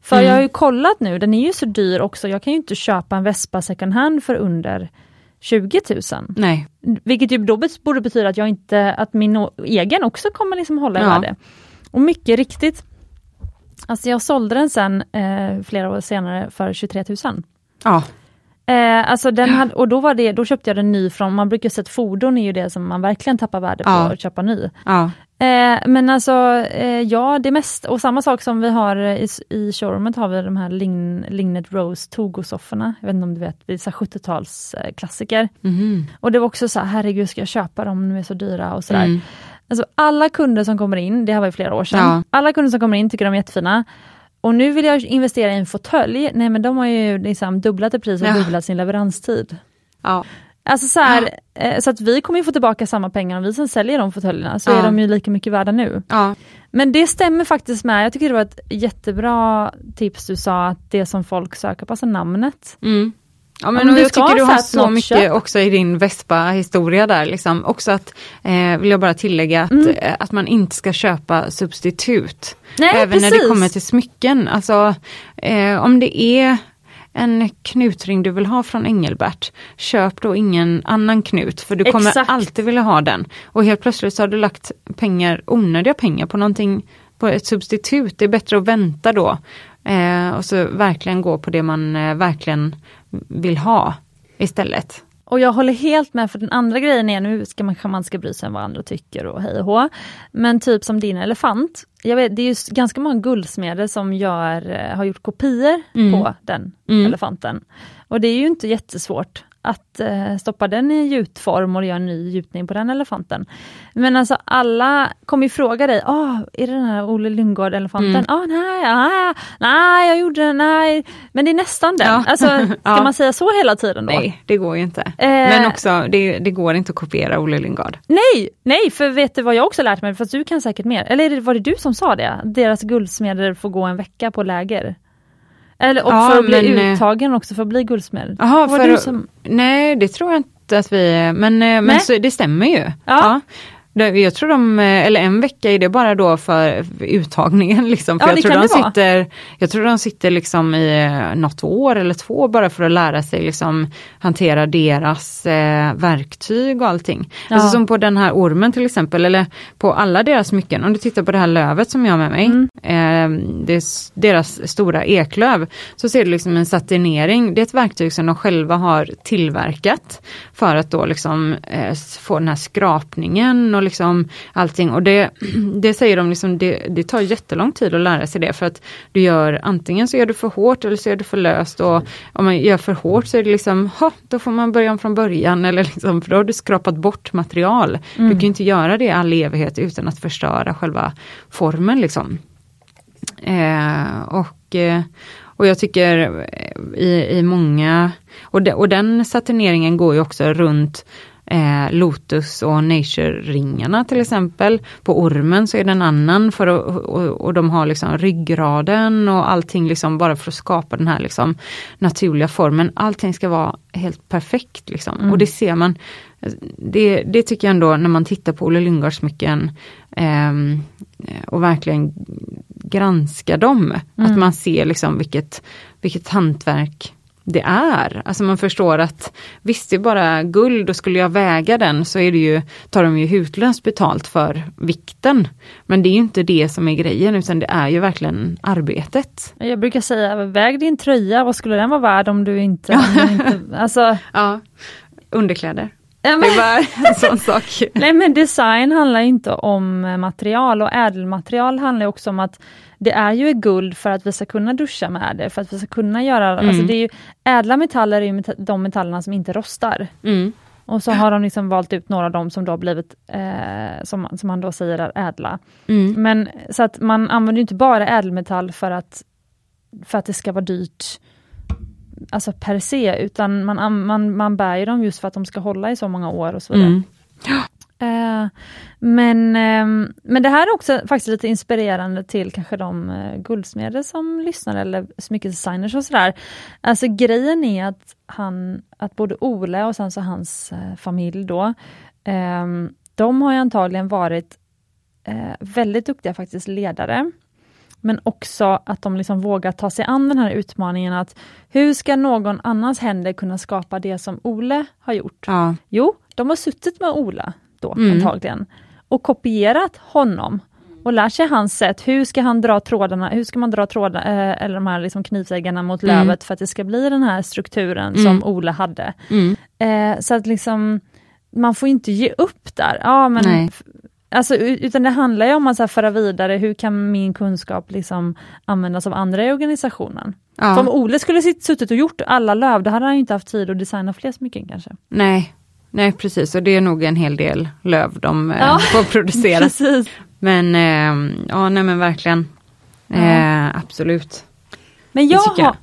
För Mm. jag har ju kollat nu, den är ju så dyr också, jag kan ju inte köpa en Vespa second hand för under 20 000. nej, Vilket ju då borde betyda att jag inte, att min egen också kommer liksom hålla i Ja. värde. Och mycket riktigt, alltså jag sålde den sen eh, flera år senare för 23 000. Ja, Eh, alltså den hade, och då, var det, då köpte jag den ny från, man brukar säga att fordon är ju det som man verkligen tappar värde på, Ja. att köpa ny. ja, Eh, men alltså, eh, ja det mest, och samma sak som vi har eh, i, i showroomet har vi de här Lign, Lignet Rose Togo-sofforna. Jag vet inte om du vet, det är så här 70-talsklassiker. mhm, Och det var också så här, herregud ska jag köpa dem, de är så dyra och sådär. mm, Alltså alla kunder som kommer in, det här var ju flera år sedan, Ja. alla kunder som kommer in tycker de är jättefina. Och nu vill jag investera i en fåtölj, nej men de har ju liksom dubblat i pris och Ja. dubblat sin leveranstid. ja, Alltså så, här, eh, så att vi kommer ju få tillbaka samma pengar om vi som säljer de fåtöljerna, så Ja. är de ju lika mycket värda nu. ja, Men det stämmer faktiskt med, jag tycker det var ett jättebra tips du sa, att det som folk söker på, alltså namnet. mm. Ja, men men och du jag tycker du ha har så mycket köp. också i din Vespa-historia där. Liksom. Också att, eh, vill jag bara tillägga, att, Mm. eh, att man inte ska köpa substitut. Nej, Även precis. när det kommer till smycken. Alltså, eh, om det är en knutring du vill ha från Engelbert, köp då ingen annan knut, för du kommer Exakt. alltid vilja ha den. Och helt plötsligt så har du lagt pengar, onödiga pengar på någonting, på ett substitut. Det är bättre att vänta då. Eh, och så verkligen gå på det man eh, verkligen vill ha istället. Och jag håller helt med, för den andra grejen är, nu ska man, man ska bry sig om vad andra tycker och hej och hå. Men typ som din elefant, jag vet, det är ju ganska många guldsmeder som gör, eh, har gjort kopior Mm. på den Mm. elefanten. Och det är ju inte jättesvårt att eh, stoppa den i gjutform och göra en ny gjutning på den elefanten. Men alltså alla kommer ju fråga dig, ah, är det den här Olle Lundgård-elefanten? Mm. Ah, nej, ah, nej, jag gjorde den, nej. Men det är nästan den. Ja. Alltså, ska Ja. man säga så hela tiden då? Nej, det går ju inte. Eh. Men också, det, det går inte att kopiera Olle Lindgard. Nej, nej, för vet du vad jag också lärt mig? För att du kan säkert mer. Eller var det du som sa det? Deras guldsmeder får gå en vecka på läger. Eller och Ja, för att bli men, eh, uttagen också för att bli guldsmed. Var för som... Nej, det tror jag inte att vi men, eh, men så, det stämmer ju. Ja. Jag tror de, eh, eller en vecka är det bara då för uttagningen. Liksom. För Ja, jag, tror de vara. sitter, jag tror de sitter liksom i eh, något år eller två bara för att lära sig liksom hantera deras eh, verktyg och allting. Ja. Alltså som på den här ormen till exempel, eller på alla deras smycken. Om du tittar på det här lövet som jag har med mig, Mm. eh, det är deras stora eklöv, så ser du liksom en satinering. Det är ett verktyg som de själva har tillverkat för att då liksom eh, få den här skrapningen och liksom allting. Och det, det säger de liksom, det, det tar jättelång tid att lära sig det för att du gör antingen så gör du för hårt eller så gör du för löst och om man gör för hårt så är det liksom, ha, då får man börja om från början eller liksom, för då har du skrapat bort material. Du kan ju inte göra det i all evighet utan att förstöra själva formen liksom. Eh, och, eh, och jag tycker eh, i, i många, och, de, och den satineringen går ju också runt eh, Lotus och Nature-ringarna till exempel. På ormen så är det en annan för att, och, och de har liksom ryggraden och allting liksom bara för att skapa den här liksom naturliga formen. Allting ska vara helt perfekt liksom. Och det ser man, det, det tycker jag ändå när man tittar på Olle Lundgaards smycken ehm, och verkligen granskar dem. Att man ser liksom vilket, vilket hantverk det är. Alltså man förstår att visst det är bara guld och skulle jag väga den så är det ju, tar de ju hutlöst betalt för vikten. Men det är ju inte det som är grejen utan det är ju verkligen arbetet. Jag brukar säga, väg din tröja, vad skulle den vara värd om du inte... Om du inte alltså, Ja, underkläder. Ja, Det bara en sån sak. nej men design handlar inte om eh, material och ädelmaterial handlar också om att det är ju guld för att vi ska kunna duscha med det, för att vi ska kunna göra, alltså det är ju, ädla metaller är ju de metallerna som inte rostar. Mm. Och så har de liksom valt ut några av dem som då har blivit, eh, som, som man då säger är ädla. Mm. Men så att man använder inte bara ädelmetall för att, för att det ska vara dyrt alltså per se, utan man, an- man, man bär ju dem just för att de ska hålla i så många år och så vidare. Mm. Eh, men, ehm, men det här är också faktiskt lite inspirerande till kanske de uh, guldsmeder som lyssnar eller smyckesdesigners och sådär. Alltså grejen är att han, att både Ole och sen så hans eh, familj då, ehm, de har ju antagligen varit eh, väldigt duktiga faktiskt ledare. Men också att de liksom vågar ta sig an den här utmaningen att hur ska någon annans händer kunna skapa det som Ole har gjort? Ja. Jo, de har suttit med Ola då Mm. antagligen och kopierat honom och lärt sig hans sätt. Hur ska han dra trådarna, hur ska man dra trådarna, eh, eller de här liksom knivsäggarna mot Mm. lövet för att det ska bli den här strukturen Mm. som Ola hade. Mm. Eh, så att liksom, man får inte ge upp där. Ja, men, alltså, utan det handlar ju om att så här, föra vidare, hur kan min kunskap liksom användas av andra i organisationen? Ja. För om Ole skulle suttit och gjort alla löv, då hade han ju inte haft tid att designa fler smycken kanske. Nej. Nej precis, och det är nog en hel del löv de eh, Ja. får producera. Precis. Men eh, ja, nej men verkligen. Eh, absolut. Men jag jag. har,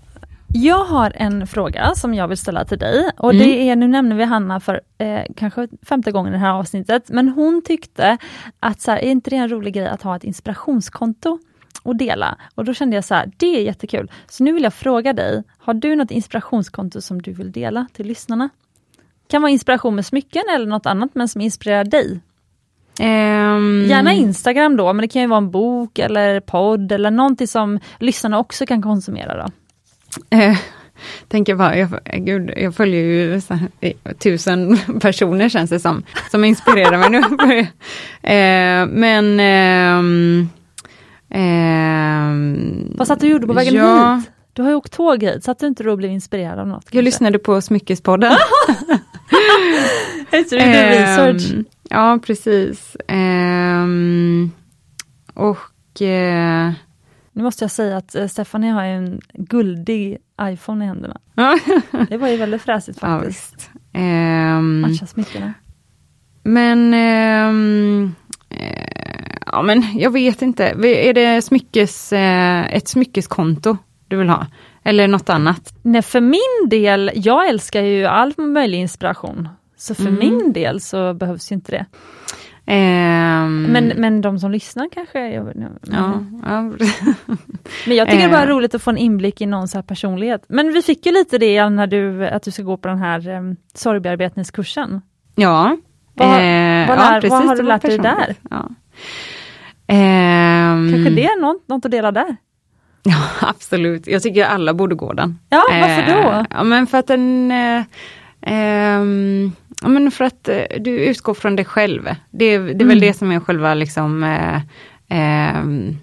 jag har en fråga som jag vill ställa till dig och Mm. det är, nu nämner vi Hanna för eh, kanske femte gången i det här avsnittet, men hon tyckte att så här, är inte det en rolig grej att ha ett inspirationskonto och dela? Och då kände jag så här, det är jättekul. Så nu vill jag fråga dig, har du något inspirationskonto som du vill dela till lyssnarna? Kan vara inspiration med smycken eller något annat men som inspirerar dig. Ehm, Gärna Instagram då, men det kan ju vara en bok eller podd eller någonting som lyssnarna också kan konsumera. Då. Eh, tänker bara, jag, gud, jag följer ju här, eh, tusen personer känns det som, som inspirerar mig nu. eh, men ehm, Vad satt du och gjorde på vägen ja, hit? Du har ju åkt tåg hit, satt du inte då och blev inspirerad av något? Jag lyssnade på Smyckespodden. Det, du gjorde research. Ja, precis. Ehm, och eh, Nu måste jag säga att eh, Stephanie har en guldig iPhone i händerna. ja, Det var ju väldigt fräsigt ja, faktiskt. visst. Ehm, Matcha smyckena. Men, eh, ja men jag vet inte. Är det smyckes, eh, ett smyckeskonto du vill ha? Eller något annat? Nej, för min del, jag älskar ju all möjlig inspiration. Så för Mm. min del så behövs ju inte det. Ehm, Men, men de som lyssnar kanske... Jag, ja, ja. Men jag tycker det är bara Eh. roligt att få en inblick i någon så här personlighet. Men vi fick ju lite det när du, att du ska gå på den här um, sorgbearbetningskursen. ja. Vad- eh, vad ja, lär- vad har du var lärt dig där? Ja. Ehm, Kanske det är något, något att dela där? Ja, absolut. Jag tycker alla borde gå den. Ja, varför då? Eh, ja, men för att den... Eh, ehm, ja, men för att eh, du utgår från dig själv. Det, det är Mm. väl det som är själva liksom eh, ehm,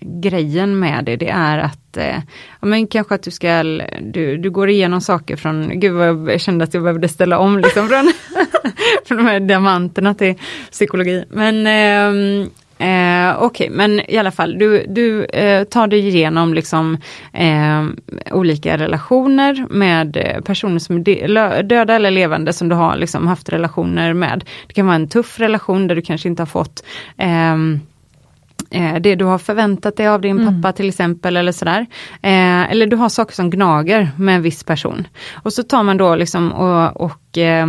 grejen med det, det är att eh, ja, men kanske att du ska, du, du går igenom saker från, gud vad jag kände att jag behövde ställa om liksom från, från de här diamanterna till psykologi. Men ehm, Eh, Okej, men i alla fall, du, du eh, tar dig igenom liksom, eh, olika relationer med eh, personer som är döda eller levande som du har liksom, haft relationer med. Det kan vara en tuff relation där du kanske inte har fått ehm, eh, det du har förväntat dig av din Mm. pappa till exempel eller sådär. Eh, eller du har saker som gnager med en viss person. Och så tar man då liksom och, och eh,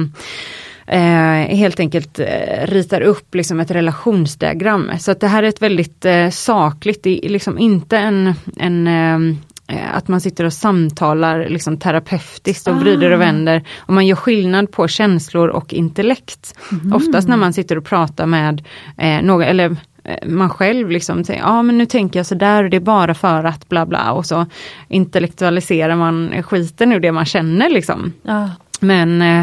eh, helt enkelt eh, ritar upp liksom ett relationsdiagram. Så att det här är ett väldigt eh, sakligt, det är liksom inte en, en eh, eh, att man sitter och samtalar liksom terapeutiskt och vrider Ah. och vänder. Och man gör skillnad på känslor och intellekt. Oftast när man sitter och pratar med eh, någon, eller eh, man själv liksom säger, ja men nu tänker jag sådär och det är bara för att bla bla och så intellektualiserar man skiten ur det man känner liksom. Ja. Men, eh,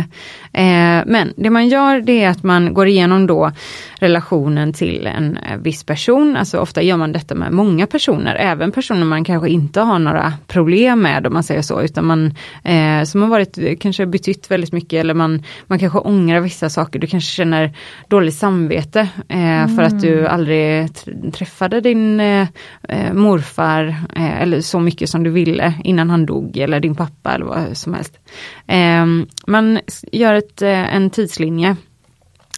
eh, men det man gör det är att man går igenom då relationen till en eh, viss person. Alltså ofta gör man detta med många personer, även personer man kanske inte har några problem med om man säger så, utan man eh, som har varit, kanske betytt väldigt mycket eller man, man kanske ångrar vissa saker. Du kanske känner dåligt samvete eh, för att du aldrig tr- träffade din eh, morfar eller så mycket som du ville innan han dog eller din pappa eller vad som helst. Eh, man gör ett, eh, en tidslinje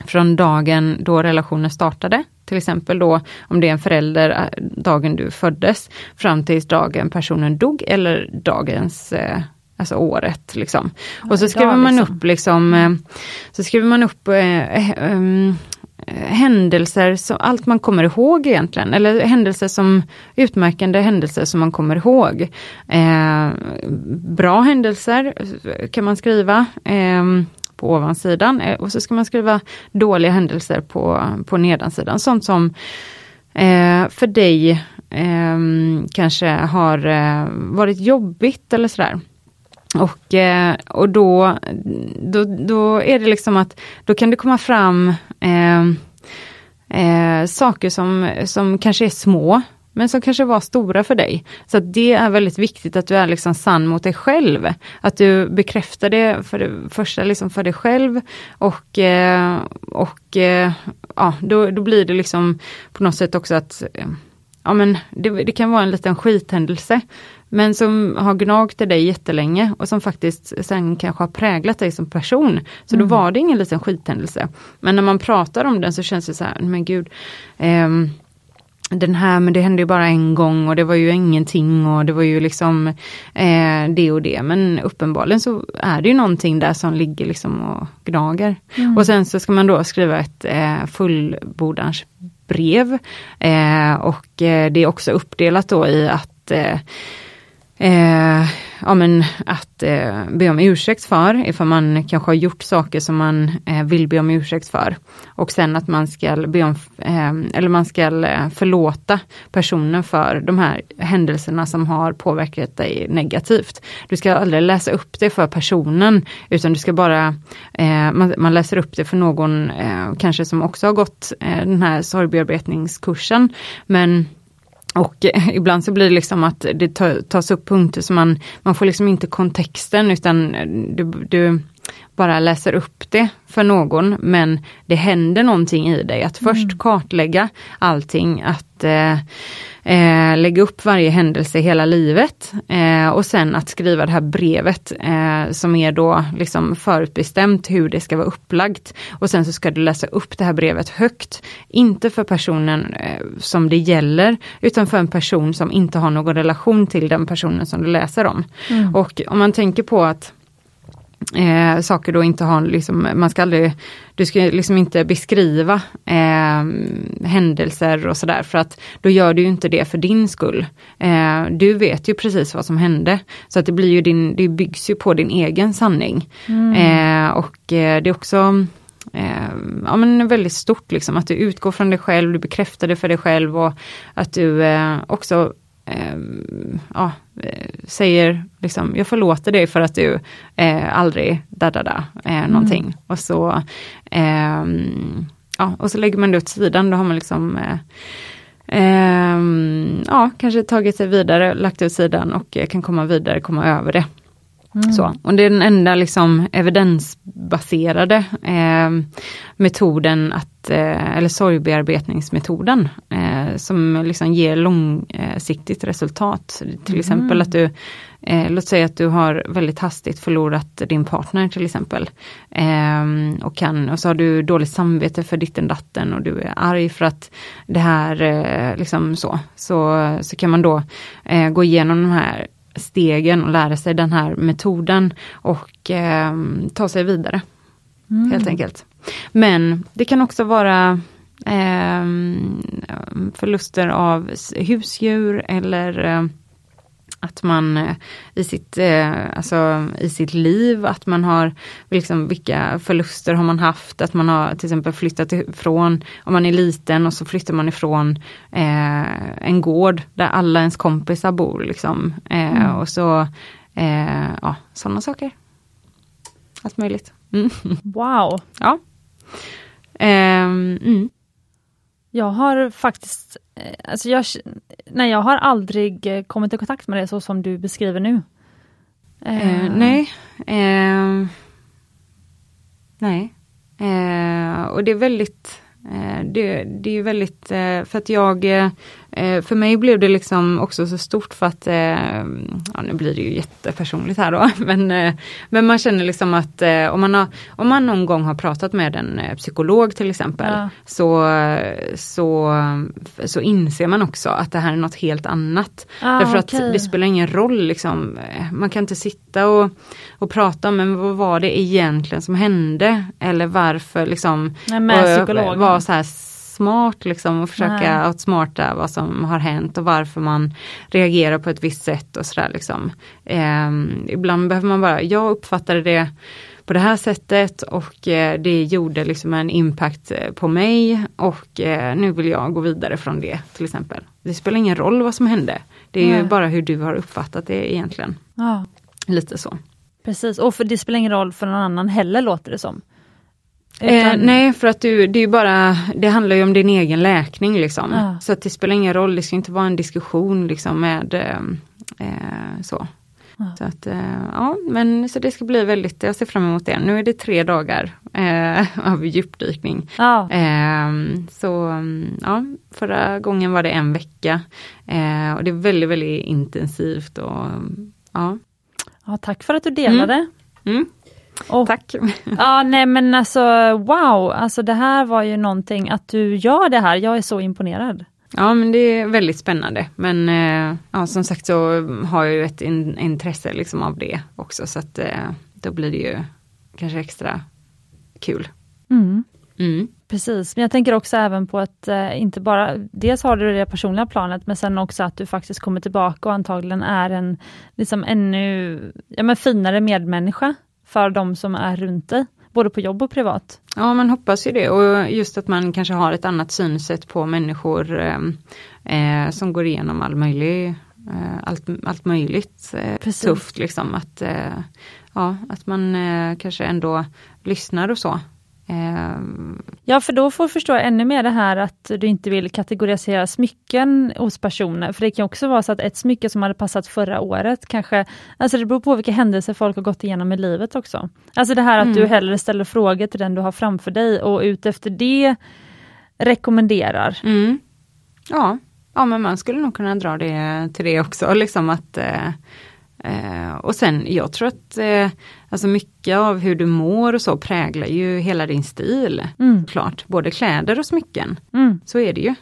från dagen då relationen startade. Till exempel då om det är en förälder, eh, dagen du föddes, fram tills dagen personen dog eller dagens, eh, alltså året liksom. Och så skriver man liksom. upp liksom, så skriver man upp eh, eh, um, eh, Eh, händelser, så, allt man kommer ihåg egentligen, eller händelser som utmärkande händelser som man kommer ihåg. Eh, bra händelser eh, kan man skriva eh, på ovansidan eh, och så ska man skriva dåliga händelser på, på nedansidan. Sånt som eh, för dig eh, kanske har eh, varit jobbigt eller sådär. Och, eh, och då, då, då är det liksom att då kan det komma fram eh, eh, saker som, som kanske är små, men som kanske var stora för dig. Så att det är väldigt viktigt att du är liksom sann mot dig själv. Att du bekräftar det för det första liksom för dig själv och, eh, och eh, ja, då, då blir det liksom på något sätt också att ja, men det, det kan vara en liten skithändelse. Men som har gnagt i dig jättelänge och som faktiskt sen kanske har präglat dig som person. Så då var det ingen liten skithändelse. Men när man pratar om den så känns det så här, men gud. ehm, den här, men det hände ju bara en gång och det var ju ingenting och det var ju liksom eh, det och det. Men uppenbarligen så är det ju någonting där som ligger liksom och gnager. Och sen så ska man då skriva ett eh, fullbordarens brev. Eh, och eh, det är också uppdelat då i att eh, ja men att eh, be om ursäkt för, ifall man kanske har gjort saker som man eh, vill be om ursäkt för. Och sen att man ska be om, eh, eller man ska eh, förlåta personen för de här händelserna som har påverkat dig negativt. Du ska aldrig läsa upp det för personen, utan du ska bara, eh, man, man läser upp det för någon eh, kanske som också har gått eh, den här sorgbearbetningskursen. Men och eh, ibland så blir det liksom att det tas upp punkter som man, man får liksom inte kontexten utan eh, du, du bara läser upp det för någon men det händer någonting i dig. Att först kartlägga allting, att eh, eh, lägga upp varje händelse hela livet eh, och sen att skriva det här brevet eh, som är då liksom förutbestämt hur det ska vara upplagt. Och sen så ska du läsa upp det här brevet högt. Inte för personen eh, som det gäller utan för en person som inte har någon relation till den personen som du läser om. Och om man tänker på att eh, saker då inte har, liksom, man ska aldrig, du ska liksom inte beskriva eh, händelser och sådär för att då gör du inte det för din skull. Eh, du vet ju precis vad som hände. Så att det blir ju din, det byggs ju på din egen sanning. Mm. Eh, och eh, det är också eh, ja, men väldigt stort liksom, att du utgår från dig själv, du bekräftar det för dig själv och att du också eh, ja, eh, säger liksom, jag förlåter dig för att du eh, aldrig da da da, eh, någonting. Mm. Och så ehm, ja, och så lägger man det åt sidan, då har man liksom eh, ehm, ja, kanske tagit sig vidare, lagt åt sidan och kan komma vidare, komma över det. Mm. Så, och det är den enda liksom evidensbaserade eh, metoden, att, eh, eller sorgbearbetningsmetoden, eh, som liksom ger långsiktigt resultat. Till mm. exempel att du, eh, låt säga att du har väldigt hastigt förlorat din partner till exempel. Ehm, och, kan, och så har du dåligt samvete för ditten datten och du är arg för att det här, eh, liksom så, så, så kan man då eh, gå igenom de här stegen och lära sig den här metoden och eh, ta sig vidare. Mm. Helt enkelt. Men det kan också vara eh, förluster av husdjur eller eh, att man eh, i sitt, eh, alltså, i sitt liv, att man har liksom, vilka förluster har man haft, att man har till exempel flyttat ifrån, om man är liten och så flyttar man ifrån eh, en gård där alla ens kompisar bor. Liksom. Eh, mm. Och så, eh, ja, sådana saker. Allt möjligt. Mm. Wow! Ja. Ehm, mm. Jag har faktiskt, eh, alltså jag, nej jag har aldrig eh, kommit i kontakt med det så som du beskriver nu. Eh, uh. nej. Eh, nej. Eh, och det är väldigt Eh, det, det är väldigt, eh, för att jag, eh, för mig blev det liksom också så stort för att, ja nu blir det ju jättepersonligt här då, men, men man känner liksom att om man, har, om man någon gång har pratat med en psykolog till exempel, ja. så, så, så inser man också att det här är något helt annat. Ah, Därför okay. att det spelar ingen roll liksom, man kan inte sitta och, och prata om, men vad var det egentligen som hände? Eller varför liksom, Nej, med psykologen vara så här smart liksom och försöka Nej. outsmarta vad som har hänt och varför man reagerar på ett visst sätt och sådär liksom. Eh, ibland behöver man bara, jag uppfattade det på det här sättet och eh, det gjorde liksom en impact eh, på mig och eh, nu vill jag gå vidare från det till exempel. Det spelar ingen roll vad som hände. Det är Nej. ju bara hur du har uppfattat det egentligen. Ja. Lite så. Precis, och för det spelar ingen roll för någon annan heller låter det som. Eh, nej, för att du, det är bara, det handlar ju om din egen läkning liksom. Ja. Så att det spelar ingen roll, det ska inte vara en diskussion liksom med eh, eh så. Ja. Så att, eh, ja, men så det ska bli väldigt, jag ser fram emot det. Nu är det tre dagar eh, av djupdykning. Ehm, så ja, förra gången var det en vecka. Eh, och det är väldigt, väldigt intensivt och ja. ja tack för att du delade. Mm. Mm. Och, Tack! Ja, nej men alltså wow, alltså det här var ju någonting, att du gör det här, jag är så imponerad. Ja men det är väldigt spännande men eh, ja, som sagt så har jag ju ett in, intresse liksom av det också så att eh, då blir det ju kanske extra kul. Mm. Mm. Precis, men jag tänker också även på att eh, inte bara, dels har du det personliga planet, men sen också att du faktiskt kommer tillbaka och antagligen är en liksom ännu ja, men finare medmänniska för de som är runt dig, både på jobb och privat. Ja, man hoppas ju det och just att man kanske har ett annat synsätt på människor eh, eh som går igenom all möjlig, eh, allt, allt möjligt eh, tufft liksom. Att, eh, ja, att man eh, kanske ändå lyssnar och så. Ehm. Ja, för då får du förstå ännu mer det här att du inte vill kategorisera smycken hos personer. För det kan också vara så att ett smycke som hade passat förra året kanske, alltså det beror på vilka händelser folk har gått igenom i livet också. Alltså det här att mm. du hellre ställer frågor till den du har framför dig och utefter det rekommenderar. Mm. Ja. ja, men man skulle nog kunna dra det till det också, liksom att eh, Eh, och sen, jag tror att eh, alltså mycket av hur du mår och så präglar ju hela din stil. Mm. Klart, både kläder och smycken. Mm. Så är det ju.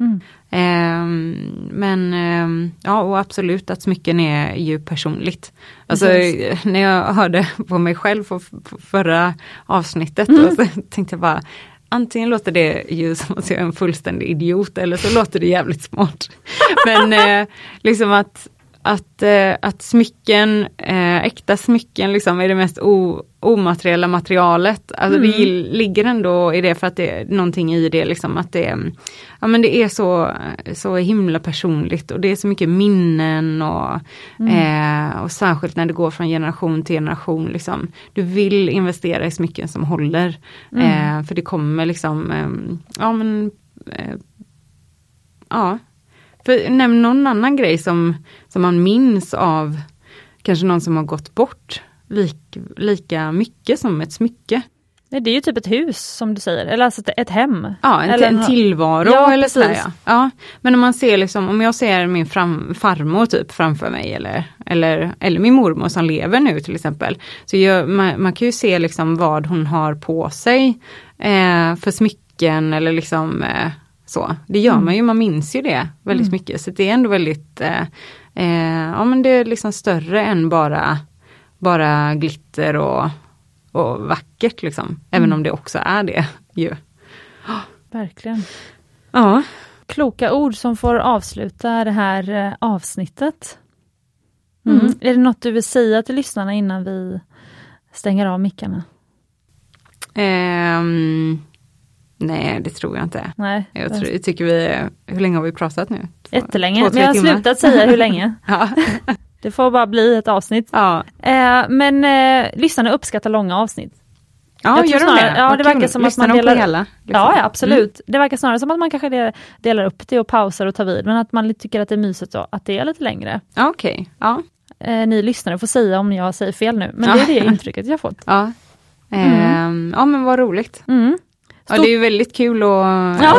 Mm. Ehm, men ehm, ja, och absolut att smycken är ju personligt. Alltså Precis. när jag hörde på mig själv på på förra avsnittet, Mm. så tänkte jag bara Antingen låter det ju som att jag är en fullständig idiot eller så låter det jävligt smart. Men eh, liksom att, att, eh, att smycken, eh, äkta smycken liksom är det mest o, omateriella materialet. Alltså det Mm. gill- ligger ändå i det för att det är någonting i det liksom att det, ja, men det är så, så himla personligt och det är så mycket minnen och, eh, och särskilt när det går från generation till generation. Liksom. Du vill investera i smycken som håller. Eh, för det kommer liksom, eh, ja men eh, Ja. För, nämn någon annan grej som, som man minns av kanske någon som har gått bort lik, lika mycket som ett smycke. Nej, Det är ju typ ett hus som du säger, eller alltså ett, hem. Ja, en, Eller en tillvaro Ja, eller precis. ja. ja. Men om man ser liksom, om jag ser min fram, farmor typ framför mig eller, eller, eller min mormor som lever nu till exempel. Så gör, man, man kan ju se liksom vad hon har på sig eh, för smycken eller liksom eh, så. Det gör Mm. man ju, man minns ju det väldigt Mm. mycket. Så det är ändå väldigt, eh, eh, ja men det är liksom större än bara, bara glitter och, och vackert liksom. Även Mm. om det också är det ju. Verkligen. Ja. Kloka ord som får avsluta det här eh, avsnittet. Mm. Mm. Är det något du vill säga till lyssnarna innan vi stänger av mickarna? Ehm, nej, det tror jag inte. Nej, Jag, tror, jag tycker vi, hur länge har vi pratat nu? Två- jättelänge. två, Men jag har timmar. slutat säga hur länge. Ja. Det får bara bli ett avsnitt. Ja, Eh, men eh, lyssnarna uppskattar långa avsnitt. ja gör de det? ja, det verkar kul. som att Lyssnar man de på delar- hela? liksom? Ja, ja, absolut. Det verkar snarare som att man kanske de- delar upp det och pausar och tar vid, men att man tycker att det är mysigt då, att det är lite längre. Okej, ja. Eh, ni lyssnare får säga om jag säger fel nu, men Ja. det är det intrycket jag fått. ja. Ehm, ja men vad roligt. Mm. Ja, Stort- det är väldigt kul att Ja.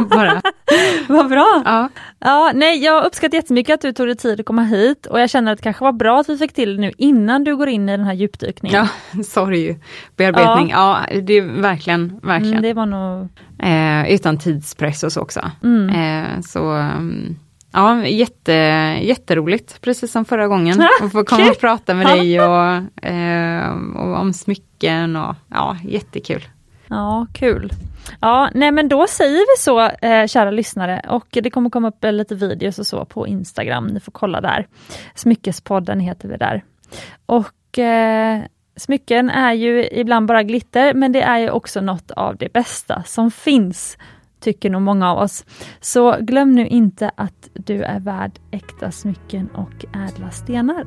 bara. Vad bra! Ja, Ja, nej, jag uppskattar jättemycket att du tog dig tid att komma hit och jag känner att det kanske var bra att vi fick till det nu innan du går in i den här djupdykningen. ja sorry, bearbetning. Ja. det är verkligen, verkligen. Mm, det var nog... Eh, utan tidspress och så också. Mm. Eh, så mm, ja, jätte, jätteroligt, precis som förra gången. Att få komma och prata med dig och, eh, och om smycken och ja, jättekul. Ja, kul. Ja, nej men då säger vi så, eh, kära lyssnare, och det kommer komma upp eh, lite videos och så på Instagram, ni får kolla där. Smyckespodden heter vi där. Och eh, smycken är ju ibland bara glitter, men det är ju också något av det bästa som finns, tycker nog många av oss. Så glöm nu inte att du är värd äkta smycken och ädla stenar.